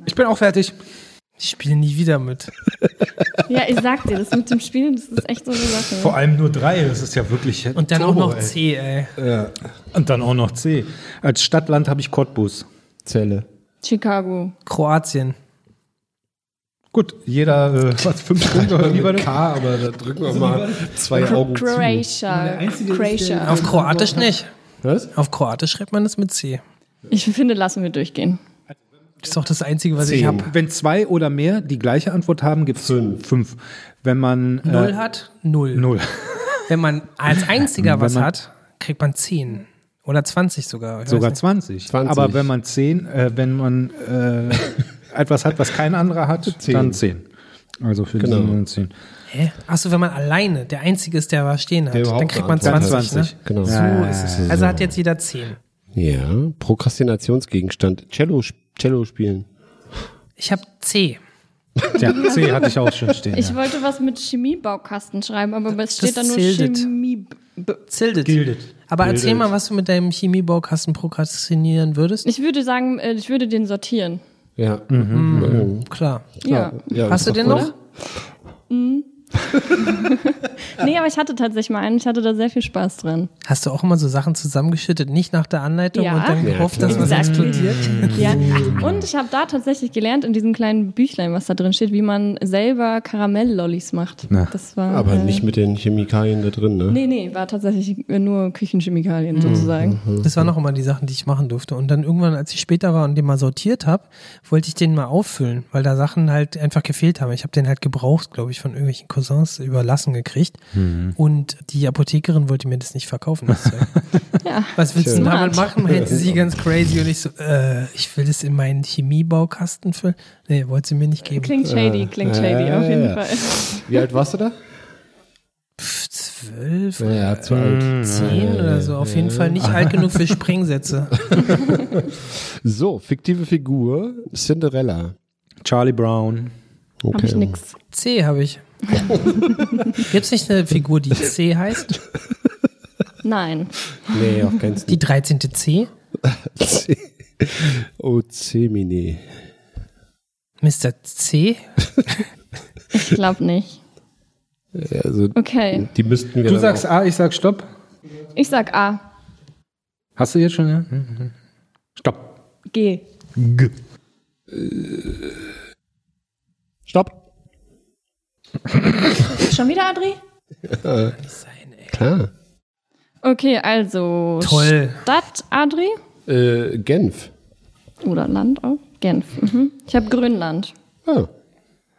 Ich bin auch fertig. Ich spiele nie wieder mit. Ja, ich sag dir, das mit dem Spielen, das ist echt so eine Sache. Vor allem nur drei, das ist ja wirklich. Und dann auch Turbo, noch ey. C, ey. Ja. Und dann auch noch C. Als Stadtland habe ich Cottbus. Zelle. Chicago. Kroatien. Gut, jeder, äh, was, fünf Punkte oder das? K, aber da drücken wir mal zwei Augen zu. Croatia. Croatia. Auf Kroatisch nicht. Was? Auf Kroatisch schreibt man das mit C. Ich finde, lassen wir durchgehen. Das ist doch das Einzige, was ich Zehn. habe. Wenn zwei oder mehr die gleiche Antwort haben, gibt es Fünf. fünf. Wenn man äh, Null hat, null. null. Wenn man als einziger was man- hat, kriegt man 10. Oder 20 sogar. Ich Sogar weiß 20. 20. Aber wenn man zehn, äh, wenn man äh, etwas hat, was kein anderer hat, Zehn. dann zehn. Also für Genau. zehn. nicht. Hä? Achso, wenn man alleine der Einzige ist, der was stehen hat, dann kriegt man eine Antwort 20. hat. Ne? Genau. So Ja, ist es. ja, Also ja. hat jetzt jeder 10. Ja, Prokrastinationsgegenstand. Cello, Cello spielen. Ich habe C. Tja, C hatte ich auch schon stehen. Ich ja. wollte was mit Chemiebaukasten schreiben, aber es steht da nur zählt. Chemie. Zildet. Gildet. Aber erzähl Gildet. mal, was du mit deinem Chemiebaukasten prokrastinieren würdest. Ich würde sagen, äh, ich würde den sortieren. Ja. Mhm. Klar. Ja. ja Hast du den noch? voll- Nee, aber ich hatte tatsächlich mal einen. Ich hatte da sehr viel Spaß dran. Hast du auch immer so Sachen zusammengeschüttet, nicht nach der Anleitung Ja. und dann Ja, gehofft, klar. dass was explodiert? Ja. Und ich habe da tatsächlich gelernt in diesem kleinen Büchlein, was da drin steht, wie man selber Karamell-Lollis macht. Na. Das war, Aber äh, nicht mit den Chemikalien da drin, ne? Nee, nee, war tatsächlich nur Küchenchemikalien sozusagen. Das waren auch immer die Sachen, die ich machen durfte. Und dann irgendwann, als ich später war und den mal sortiert habe, wollte ich den mal auffüllen, weil da Sachen halt einfach gefehlt haben. Ich habe den halt gebraucht, glaube ich, von irgendwelchen Cousins überlassen gekriegt. Und die Apothekerin wollte mir das nicht verkaufen. Das. Ja. Was willst Schön. du damit machen? Meinte sie ganz crazy und ich so, äh, ich will das in meinen Chemiebaukasten füllen. Nee, wollte sie mir nicht geben. Klingt shady, klingt shady, auf jeden Fall. Wie alt warst du da? Pff, zwölf, Ja, zu alt. zehn oder so. Auf jeden Fall nicht alt genug für Sprengsätze. So, fiktive Figur, Cinderella. Charlie Brown. Hab ich nix. C habe ich. Gibt's nicht eine Figur, die C heißt? Nein. Nee, auf keinen Fall. Die 13. C? C. Oh, C-Mini. Mr. C? Ich glaube nicht. Also, Okay. die müssten wir Du sagst auch- A, ich sag Stopp. Ich sag A. Hast du jetzt schon, ja? Stopp. G. G. Stopp. Schon wieder, Adri? Ja, klar. Okay, also Toll. Stadt, Adri? Äh, Genf. Oder Land auch? Genf. Mhm. Ich habe Grönland.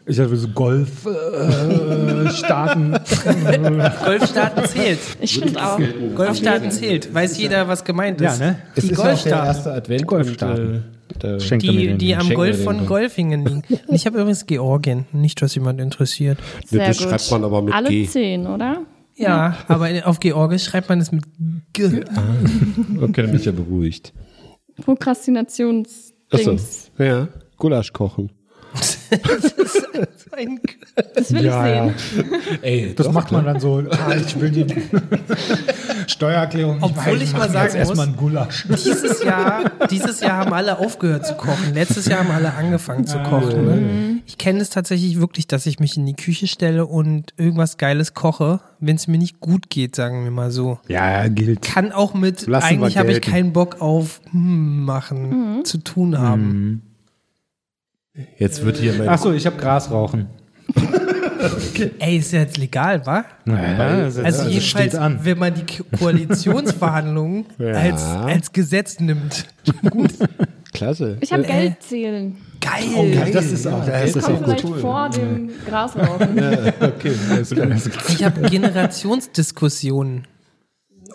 Ich hatte so Golf, äh, Staaten. Golfstaaten zählt. Ich finde auch. Golfstaaten zählt. Weiß jeder, was gemeint ist. Ja, ne? Es Die ist ja auch der Golfstaaten. erste Advent. Golfstaaten. Da Schenkt Die, den. die am Golf von. Golfingen liegen. Und ich habe übrigens Georgien. Nicht, dass jemand interessiert. Sehr das gut. schreibt man aber mit Alle G. zehn, oder? Ja, aber auf Georgisch schreibt man es mit G. Okay, dann bin ich ja beruhigt. Prokrastinationsdings. Achso, ja. Gulasch kochen. Ein Das will Ja, ich sehen. Ey, Das macht man dann so, ah, ich will die Steuererklärung nicht Obwohl machen, ich mal sagen jetzt erstmal muss- einen Gulasch. Dieses Jahr, dieses Jahr haben alle aufgehört zu kochen. Letztes Jahr haben alle angefangen zu kochen. Ne? Ich kenne es tatsächlich wirklich, dass ich mich in die Küche stelle und irgendwas Geiles koche, wenn es mir nicht gut geht, sagen wir mal so. Ja, gilt. Kann auch mit, Lassen eigentlich habe ich keinen Bock auf hm, machen zu tun haben. Jetzt wird hier mein. Achso, ich habe Gras rauchen. Ey, ist ja jetzt legal, wa? Naja, das, Also, das jedenfalls, steht an. wenn man die Ko- Koalitionsverhandlungen Ja. als, als Gesetz nimmt. Klasse. Ich habe Äh, Geld zählen. Geil. Oh, geil, das ist auch, das ist Kommt auch vielleicht gut. vor dem Grasrauchen. Okay, alles klar. Ich habe Generationsdiskussionen.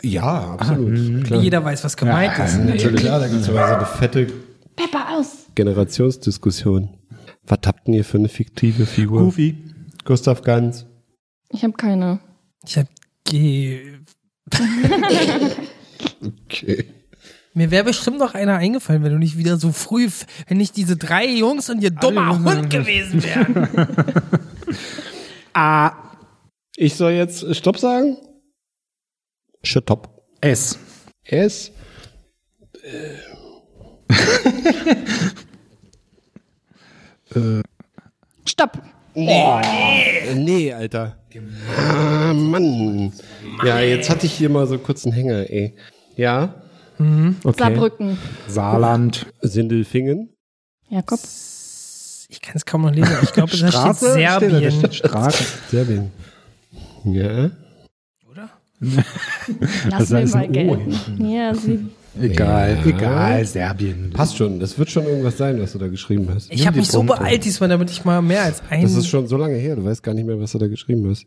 Ja, absolut. Klar. Jeder weiß, was gemeint ist. Ja, natürlich. Klar, da gibt es so eine fette Pepper aus. Generationsdiskussion. Was habt ihr für eine fiktive Figur? Goofy. Gustav Ganz. Ich habe keine. Ich habe Ge Okay. Mir wäre bestimmt noch einer eingefallen, wenn du nicht wieder so früh, wenn nicht diese drei Jungs und ihr dummer Hund gewesen wären. Ah. Ich soll jetzt Stopp sagen? Stopp. S. S. Stopp. Oh, nee, Alter. Ah, Mann. Ja, jetzt hatte ich hier mal so kurz einen Hänger, ey. Ja? Okay. Saarbrücken. Saarland. Sindelfingen. Jakob. Ich kann es kaum noch lesen. Ich glaube, da steht da, da Serbien. steht Straße. Serbien. Ja. Lass mir mal hinten. Ja, sie. Egal, Ja. egal, Serbien. Passt schon. Das wird schon irgendwas sein, was du da geschrieben hast. Ich habe mich so Punkte. beeilt diesmal, damit ich mal mehr als ein. Das ist schon so lange her. Du weißt gar nicht mehr, was du da geschrieben hast.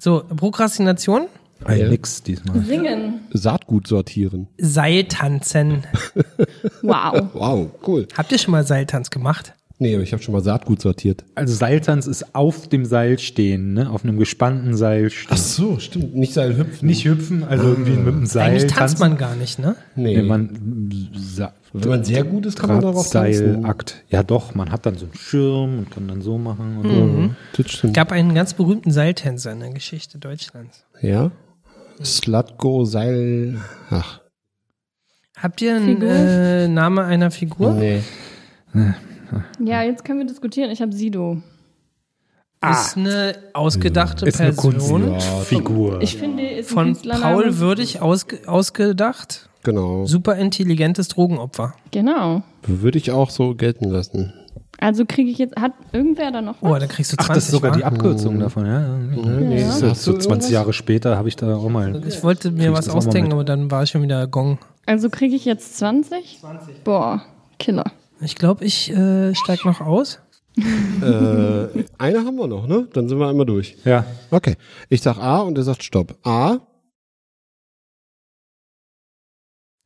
so, Prokrastination, Ein Ja. Nix diesmal. Singen. Saatgut sortieren. Seiltanzen. Wow. Wow, cool. Habt ihr schon mal Seiltanz gemacht? Nee, aber ich habe schon mal Saatgut sortiert. Also Seiltanz ist auf dem Seil stehen, ne? Auf einem gespannten Seil stehen. so, stimmt. Nicht Seil hüpfen. Nicht hüpfen, also irgendwie mit dem Seil Eigentlich tanzt tanzen. man gar nicht, ne? Nee. Nee, man Wenn man sehr gut ist, kann man darauf tanzen. Seilakt. Ja doch, man hat dann so einen Schirm und kann dann so machen und Mhm. Das stimmt. gab einen ganz berühmten Seiltänzer in der Geschichte Deutschlands. Ja. Slutgo Seil. Ach. Habt ihr einen äh, Name einer Figur? Nee. Ja, jetzt können wir diskutieren. Ich habe Sido. Ist eine ausgedachte so. Ist eine Person Kunstfigur. Ich finde, ist von. Paul Würdig ausge ausgedacht. Genau. Super intelligentes Drogenopfer. Genau. Würde ich auch so gelten lassen. Also kriege ich jetzt, hat irgendwer da noch was? Oh, da kriegst du 20. Ach, das ist sogar wa? die Abkürzung davon, ja. ja. nee, Das ist hast so du 20 irgendwas? Jahre später habe ich da auch mal. Ich wollte mir ich was ausdenken, aber dann war schon wieder Gong. Also kriege ich jetzt 20? 20. Boah, Killer. Ich glaube, ich äh, steig noch aus. äh, eine haben wir noch, ne? Dann sind wir einmal durch. Ja. Okay. Ich sag A und er sagt Stopp. A.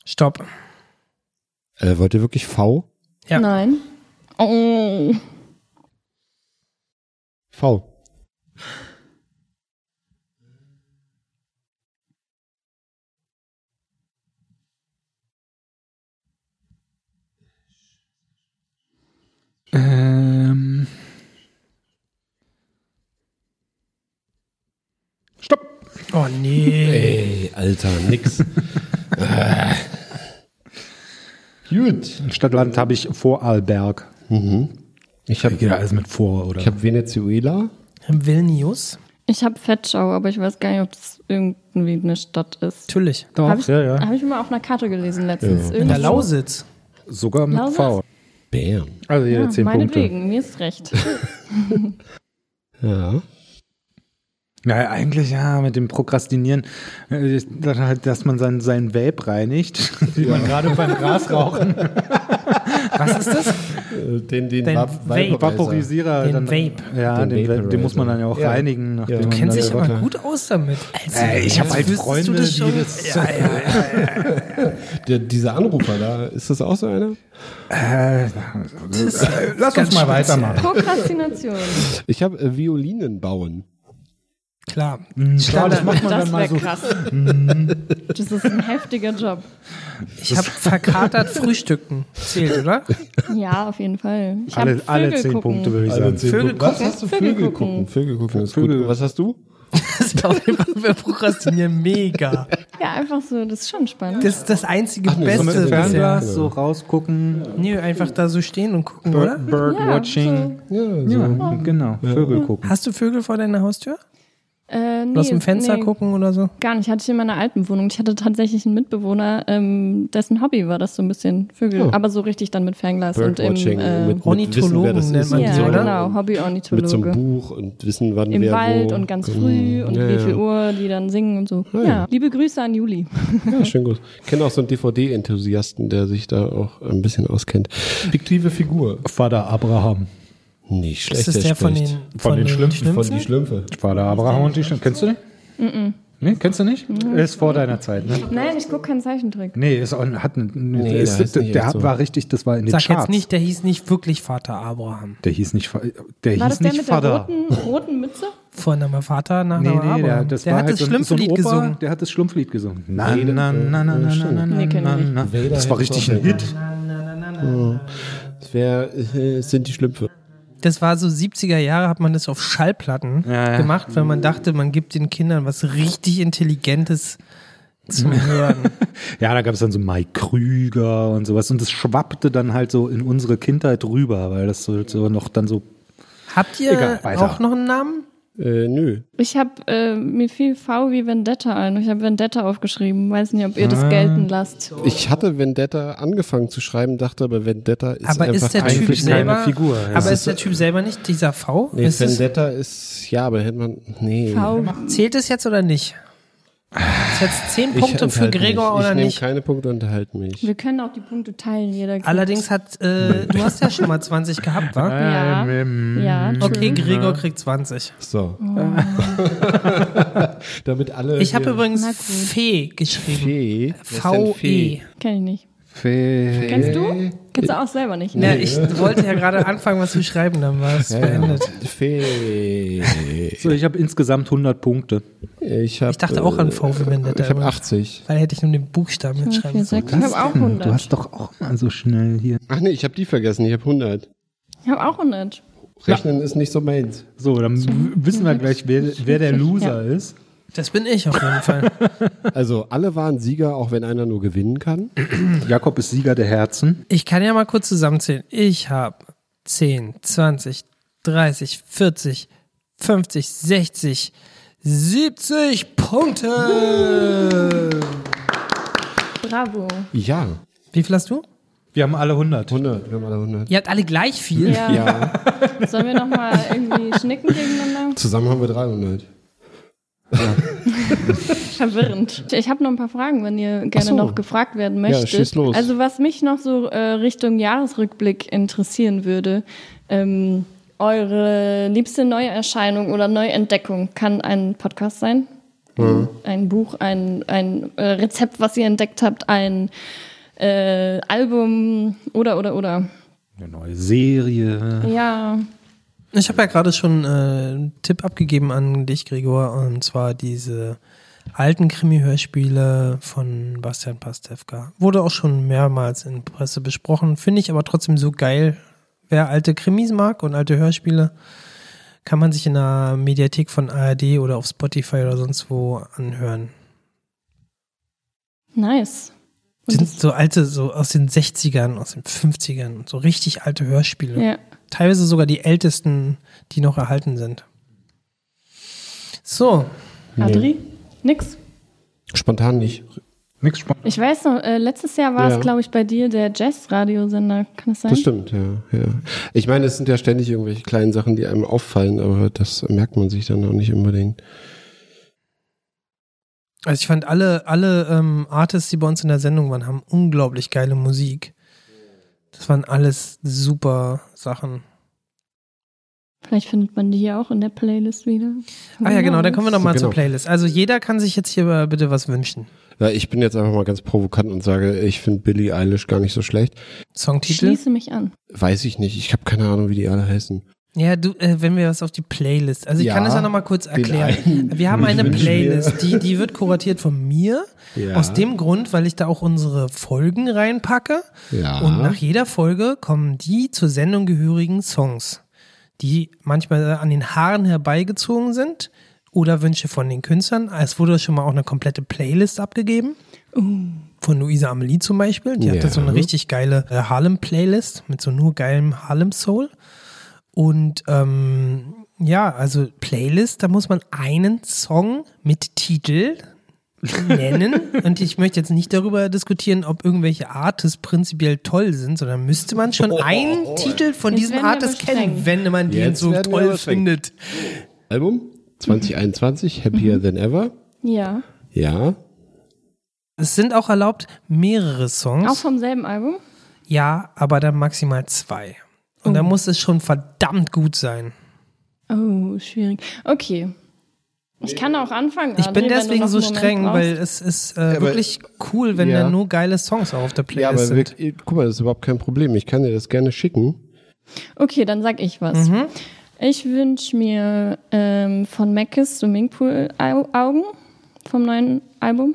Stopp. Äh, wollt ihr wirklich V? Ja. Nein. Oh. V. Ähm. Stopp! Oh nee. Ey, Alter, nix. Ah. Gut. Stadtland habe ich Vorarlberg. Mhm. Ich habe ja alles mit vor, oder? ich hab Venezuela. Vilnius. Ich habe Fettschau, aber ich weiß gar nicht, ob das irgendwie eine Stadt ist. Natürlich. Doch, Habe ich, ja, ja. hab ich mal auf einer Karte gelesen letztens. Ja. In der. Lausitz. Sogar mit Lausitz? V. Bam. Also jede Ja, 10 Punkte. meinetwegen, mir ist recht. Ja. Ja, eigentlich ja, mit dem Prokrastinieren, äh, halt, dass man sein, sein Vape reinigt, wie man gerade beim Grasrauchen Was ist das? Äh, Den, den, Den Vap- Vape. Vaporisierer. Den dann, Vape. Ja, Den den, den, muss man dann ja auch Ja. reinigen. Ja. Du kennst dich aber gut aus damit. Also, Ey, ich habe halt Freunde, das die das. Ja, ja, ja. Der, dieser Anrufer da, ist das auch so einer? Äh, lass uns mal weitermachen. Prokrastination. Ich habe äh, Violinen bauen. Klar. Hm, Klar, das macht man Das dann mal wäre so. krass. Mhm. Das ist ein heftiger Job. Ich habe verkatert Frühstücken. Zählt, oder? Ja, auf jeden Fall. Ich Alle, alle Vögel zehn gucken. Punkte würde ich Alle sagen. zehn Vögel. Was gucken? hast du? Vögel Vögel gucken. gucken. Vögel gucken ist Vögel. gut. Was hast du? Das ist auf jeden Fall, wir prokrastinieren mega. Ja, einfach so, das ist schon spannend. Das ist das einzige Ach nee, So Beste. Fernglas so rausgucken. Nee, einfach da so stehen und gucken, oder? Bird, Birdwatching. Ja, so. Ja, genau. Vögel gucken. Hast du Vögel vor deiner Haustür? Äh, nee, Aus dem Fenster nee, gucken oder so? Gar nicht. Hatte ich in meiner alten Wohnung. Ich hatte tatsächlich einen Mitbewohner, ähm, dessen Hobby war das so ein bisschen Vögel, Oh. aber so richtig dann mit Fernglas und im äh, mit, mit Ornithologen Wissen, nennt man und die, ja, so. oder? genau, Mit so einem Hobby-Ornithologe. Buch und wissen, wann Im wer Wald wo. und ganz früh und ja, wie viel ja. Uhr die dann singen und so. Ah, ja. ja. liebe Grüße an Juli. Ja, schön gut. Ich kenne auch so einen DVD-Enthusiasten, der sich da auch ein bisschen auskennt. Fiktive Figur. Vater Abraham. Nicht schlecht. Ist das der von den, schlecht. von den Schlümpfen? Von die Schlümpfe. Vater Abraham und die Schlümpfe. Kennst du den? Nee, kennst du nicht? Ist vor deiner Zeit, ne? Nein, ich gucke keinen Zeichentrick. Nee, ist, auch- hat eine, Nee, ist, der der, nicht der so. war richtig, das war in den Sag Charts. jetzt nicht, der hieß nicht wirklich Vater Abraham. Der hieß nicht, der War hieß das der nicht mit der Vater. roten, roten Mütze? Vorname Vater, Nee, Nachname nee, der, Abraham. das der war hat halt das ein- so gesungen. der hat das Schlumpflied gesungen. Na, na, na, na, äh, na, na, na, Nee, na, na. Das war richtig ein Hit. Das wär, äh, sind die Schlümpfe. Das war so 70er Jahre, hat man das auf Schallplatten Ja, ja. gemacht, weil man dachte, man gibt den Kindern was richtig Intelligentes zum Hören. Ja, da gab es dann so Mike Krüger und sowas. Und das schwappte dann halt so in unsere Kindheit rüber, weil das so, so noch dann so. Habt ihr Egal, auch noch einen Namen? Äh, nö. Ich habe äh, mir fiel V wie Vendetta ein. Ich habe Vendetta aufgeschrieben. Weiß nicht, ob ihr das Ah. gelten lasst. Ich hatte Vendetta angefangen zu schreiben, dachte aber Vendetta ist aber einfach ist der Typ eigentlich keine selber, Figur, ja. aber Es ist der Typ selber nicht dieser V? Nee, ist Vendetta ist, ja, aber hätte man, nee. V. zählt es jetzt oder nicht? Ist jetzt zehn Punkte für Gregor mich. oder Ich nehme nicht? keine Punkte und enthalte mich. Wir können auch die Punkte teilen, jeder kriegt. Allerdings hat, äh, du hast ja schon mal 20 gehabt, wa? Ja. Ja, Okay. Gregor kriegt 20. So. Oh. Damit alle. Ich habe übrigens. Fee geschrieben. Fee. V-E. Kenn ich nicht. Fee. Kennst du? Kennst du auch selber nicht. Ja, ich wollte ja gerade anfangen, was zu schreiben, dann war es Ja, ja. beendet. Fee. So, ich habe insgesamt 100 Punkte. Ich, hab, Ich dachte auch an V wie Vendetta. Ich habe aber- 80. Weil hätte ich nur den Buchstaben mitschreiben sollen. Ich habe auch Du 100. hast doch auch mal so schnell hier. Ach nee, ich habe die vergessen. Ich habe 100. Ich habe auch 100. Rechnen ist nicht so meins. So, dann wissen wir gleich, wer, wer der Loser ist. Das bin ich auf jeden Fall. Also alle waren Sieger, auch wenn einer nur gewinnen kann. Jakob ist Sieger der Herzen. Ich kann ja mal kurz zusammenzählen. Ich habe 10, 20, 30, 40, 50, 60, 70 Punkte. Bravo. Ja. Wie viel hast du? Wir haben alle 100. 100, wir haben alle 100. Ihr habt alle gleich viel. Ja. Ja. Sollen wir nochmal irgendwie schnicken gegeneinander? Zusammen haben wir 300. Verwirrend. Ich habe noch ein paar Fragen, wenn ihr gerne so. noch gefragt werden möchtet. schieß los. Also was mich noch so äh, Richtung Jahresrückblick interessieren würde, ähm, eure liebste Neuerscheinung oder Neuentdeckung kann ein Podcast sein, Mhm. ein Buch, ein, ein äh, Rezept, was ihr entdeckt habt, ein äh, Album oder oder oder. Eine neue Serie. Ja, Ich habe ja gerade schon äh, einen Tipp abgegeben an dich, Gregor, und zwar diese alten Krimi-Hörspiele von Bastian Pastewka. Wurde auch schon mehrmals in Presse besprochen, finde ich aber trotzdem so geil. Wer alte Krimis mag und alte Hörspiele, kann man sich in der Mediathek von ARD oder auf Spotify oder sonst wo anhören. nice. Sind so alte, so aus den 60ern, aus den 50ern, so richtig alte Hörspiele. Ja. Teilweise sogar die ältesten, die noch erhalten sind. So, Adri? Nix? Spontan nicht. Nix spannend. Ich weiß noch, äh, letztes Jahr war Ja. es, glaube ich, bei dir der Jazz-Radiosender. Kann das sein? Das stimmt, ja, ja. Ich meine, es sind ja ständig irgendwelche kleinen Sachen, die einem auffallen, aber das merkt man sich dann auch nicht unbedingt. Also ich fand alle, alle ähm, Artists, die bei uns in der Sendung waren, haben unglaublich geile Musik. Das waren alles super Sachen. Vielleicht findet man die hier auch in der Playlist wieder. Ah ja, genau, dann kommen wir nochmal Genau. zur Playlist. Also jeder kann sich jetzt hier bitte was wünschen. Ja, ich bin jetzt einfach mal ganz provokant und sage, ich finde Billie Eilish gar nicht so schlecht. Songtitel? Schließe mich an. Weiß ich nicht. Ich habe keine Ahnung, wie die alle heißen. Ja, du, äh, wenn wir was auf die Playlist. Also ich Ja, kann das ja nochmal kurz erklären. einen Wir haben eine. Playlist, die, die wird kuratiert von mir. Ja. Aus dem Grund, weil ich da auch unsere Folgen reinpacke. Ja. Und nach jeder Folge kommen die zur Sendung gehörigen Songs, die manchmal an den Haaren herbeigezogen sind oder Wünsche von den Künstlern. Es wurde schon mal auch eine komplette Playlist abgegeben. Von Luisa Amelie zum Beispiel. Die Ja. hatte so eine richtig geile äh, Harlem-Playlist mit so nur geilem Harlem-Soul. Und ähm, ja, also Playlist, da muss man einen Song mit Titel nennen. Und ich möchte jetzt nicht darüber diskutieren, ob irgendwelche Artists prinzipiell toll sind, sondern müsste man schon einen Titel von Jetzt diesem Artist kennen, wenn man den Jetzt so toll findet. Album 2021, Happier Than Ever. Ja. Ja. Es sind auch erlaubt mehrere Songs. Auch vom selben Album? Ja, aber dann maximal zwei. Und da muss es schon verdammt gut sein. Oh, schwierig. Okay. Ich kann auch anfangen. Ich bin wenn du deswegen so streng, brauchst. weil es ist äh, aber- wirklich cool, wenn Ja. da nur geile Songs auch auf der Ja, Playlist aber wir, sind. guck mal, das ist überhaupt kein Problem. Ich kann dir das gerne schicken. Okay, dann sag ich was. Mhm. Ich wünsche mir ähm, von Mackes Swimmingpool-Augen vom neuen Album.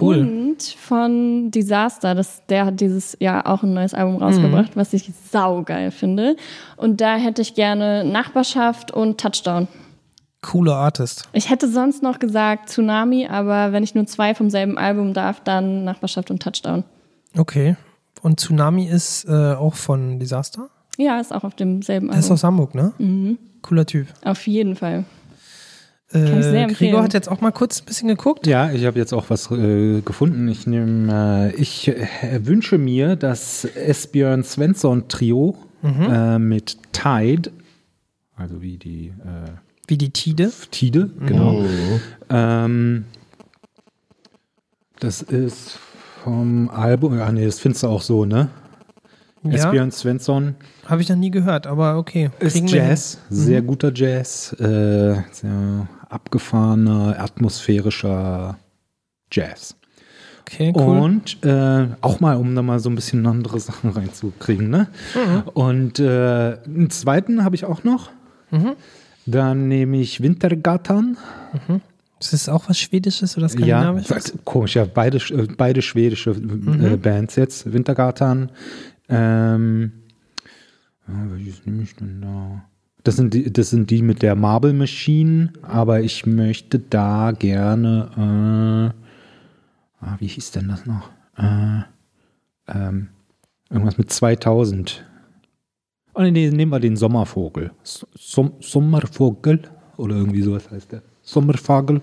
Cool. Und von Disaster, das, der hat dieses Jahr auch ein neues Album rausgebracht, was ich saugeil finde. Und da hätte ich gerne Nachbarschaft und Touchdown. Cooler Artist. Ich hätte sonst noch gesagt Tsunami, aber wenn ich nur zwei vom selben Album darf, dann Nachbarschaft und Touchdown. Okay. Und Tsunami ist äh, auch von Disaster? Ja, ist auch auf demselben Der ist Album. aus Hamburg, ne? Mhm. Cooler Typ. Auf jeden Fall. Äh. Gregor hat jetzt auch mal kurz ein bisschen geguckt. Ja, ich habe jetzt auch was äh, gefunden. Ich nehme, äh, ich äh, wünsche mir das Esbjörn Svensson Trio Mhm. äh, mit Tide, also wie die äh, Wie die Tide. Tide, genau. Ähm, das ist vom Album, ah nee, das findest du auch so, ne? Ja. Esbjörn Svensson Habe ich noch nie gehört, aber okay. ist Kriegen wir Jazz, sehr Mhm. guter Jazz, äh, sehr abgefahrener, atmosphärischer Jazz. Okay, cool. Und äh, auch mal, um da mal so ein bisschen andere Sachen reinzukriegen, ne? Mhm. Und äh, einen zweiten habe ich auch noch. Mhm. Dann nehme ich Wintergatan. Mhm. Ist das auch was Schwedisches oder Ja, Skandinavisches? komisch, ja, beide, äh, beide schwedische äh, Mhm. Bands jetzt. Wintergatan. Ähm, ja, welches nehme ich denn da? Das sind, die, das sind die mit der Marble Machine, aber ich möchte da gerne, äh, ah, wie hieß denn das noch? Äh, ähm, irgendwas mit 2000. Oh nee, nehmen wir den Sommervogel. Som Sommervogel oder irgendwie sowas heißt der. Sommervogel.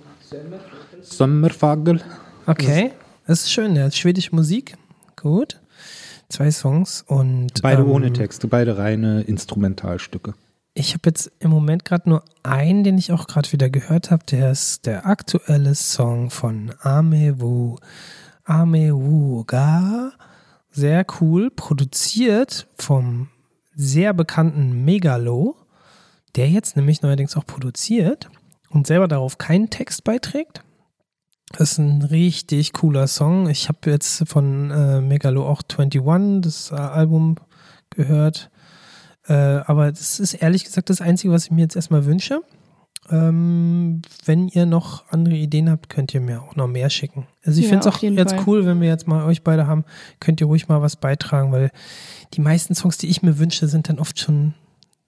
Sommervogel. Okay, das ist schön. Ja, schwedische Musik. Gut. Zwei Songs und. Beide ähm, ohne Texte, beide reine Instrumentalstücke. Ich habe jetzt im Moment gerade nur einen, den ich auch gerade wieder gehört habe. Der ist der aktuelle Song von Amewu. Amewuga. Sehr cool. Produziert vom sehr bekannten Megalo, der jetzt nämlich neuerdings auch produziert und selber darauf keinen Text beiträgt. Das ist ein richtig cooler Song. Ich habe jetzt von äh, Megalo auch 21, das äh, Album, gehört. Äh, aber das ist ehrlich gesagt das Einzige, was ich mir jetzt erstmal wünsche. Ähm, wenn ihr noch andere Ideen habt, könnt ihr mir auch noch mehr schicken. Also ich Ja, finde es auch jetzt Fall. cool, wenn wir jetzt mal euch beide haben, könnt ihr ruhig mal was beitragen, weil die meisten Songs, die ich mir wünsche, sind dann oft schon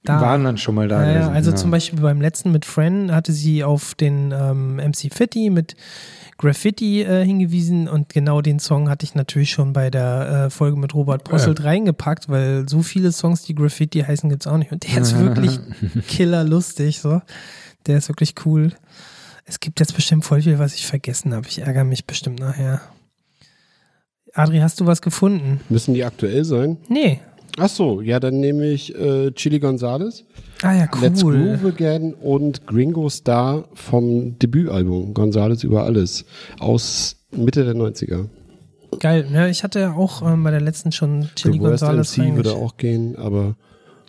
da. Waren dann schon mal da Ja, ja, gewesen, also ja. zum Beispiel beim letzten mit Fran hatte sie auf den ähm, MC Fitty mit Graffiti äh, hingewiesen und genau den Song hatte ich natürlich schon bei der äh, Folge mit Robert Posselt reingepackt, weil so viele Songs, die Graffiti heißen, gibt's auch nicht. Und der ist wirklich killerlustig, so. Der ist wirklich cool. Es gibt jetzt bestimmt voll viel, was ich vergessen habe. Ich ärgere mich bestimmt nachher. Adri, hast du was gefunden? Müssen die aktuell sein? Nee. Ach so, ja, dann nehme ich äh, Chili Gonzales. Ah ja, cool. Let's Groove Again und Gringo Star vom Debütalbum Gonzales über alles aus Mitte der 90er. Geil, ja, ich hatte ja auch ähm, bei der letzten schon Chili The Worst Gonzalez MC würde auch gehen, aber.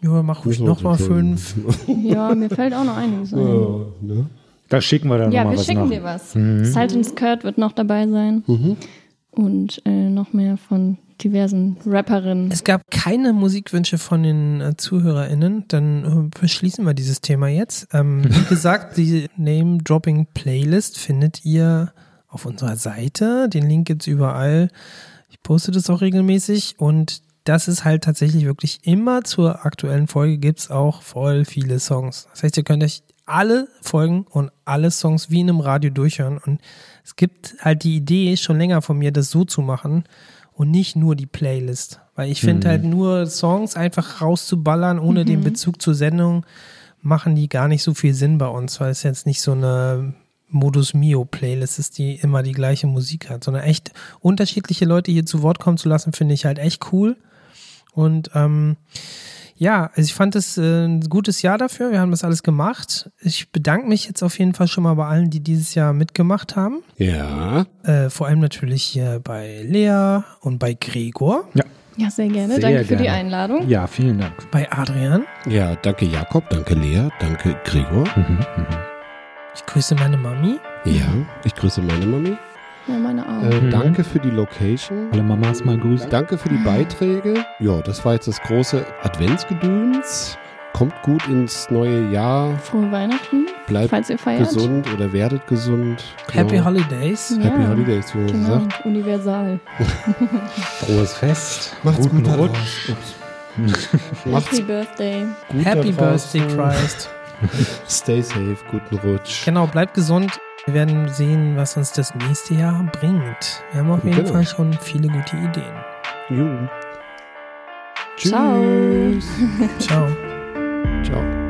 Ja, mach ruhig noch mal fünf. Ja, mir fällt auch noch einiges ein. Ja, ne? Da schicken wir dann Ja, nochmal wir was schicken nach. dir was. Mhm. Sultan Skirt wird noch dabei sein. Mhm. Und äh, noch mehr von diversen Rapperinnen. Es gab keine Musikwünsche von den äh, ZuhörerInnen, dann äh, beschließen wir dieses Thema jetzt. Ähm, wie gesagt, die Name-Dropping-Playlist findet ihr auf unserer Seite. Den Link gibt's überall. Ich poste das auch regelmäßig und das ist halt tatsächlich wirklich immer zur aktuellen Folge gibt's auch voll viele Songs. Das heißt, ihr könnt euch alle Folgen und alle Songs wie in einem Radio durchhören und es gibt halt die Idee schon länger von mir, das so zu machen und nicht nur die Playlist. Weil ich finde Mhm. halt nur Songs einfach rauszuballern, ohne den Mhm. Bezug zur Sendung, machen die gar nicht so viel Sinn bei uns, weil es jetzt nicht so eine Modus Mio Playlist ist, die immer die gleiche Musik hat, sondern echt unterschiedliche Leute hier zu Wort kommen zu lassen, finde ich halt echt cool. Und ähm, ja, also ich fand es äh, ein gutes Jahr dafür. Wir haben das alles gemacht. Ich bedanke mich jetzt auf jeden Fall schon mal bei allen, die dieses Jahr mitgemacht haben. Ja. Äh, vor allem natürlich hier bei Lea und bei Gregor. Ja. Ja, sehr gerne. Sehr Danke für die. Einladung. Ja, vielen Dank. Bei Adrian. Ja, danke Jakob, danke Lea, danke Gregor. Mhm, Ich grüße meine Mami. Ja, ich grüße meine Mami. Ja, meine auch. Äh, Mhm. Danke für die Location. Alle Mamas mal grüßen. Danke für die Beiträge. Ja, das war jetzt das große Adventsgedöns. Kommt gut ins neue Jahr. Frohe Weihnachten, Bleibt falls ihr feiert. gesund oder werdet gesund. Happy Genau. Holidays. Happy Ja, Holidays, wie man Genau, sagt. universal. Frohes Fest. Macht's Guten gut Rutsch. Macht's Happy Birthday. Happy. Birthday, Christ. Stay safe, guten Rutsch. Genau, bleibt gesund. Wir werden sehen, was uns das nächste Jahr bringt. Wir haben auf jeden Genau. Fall schon viele gute Ideen. Jo. Ciao. Ciao. Ciao.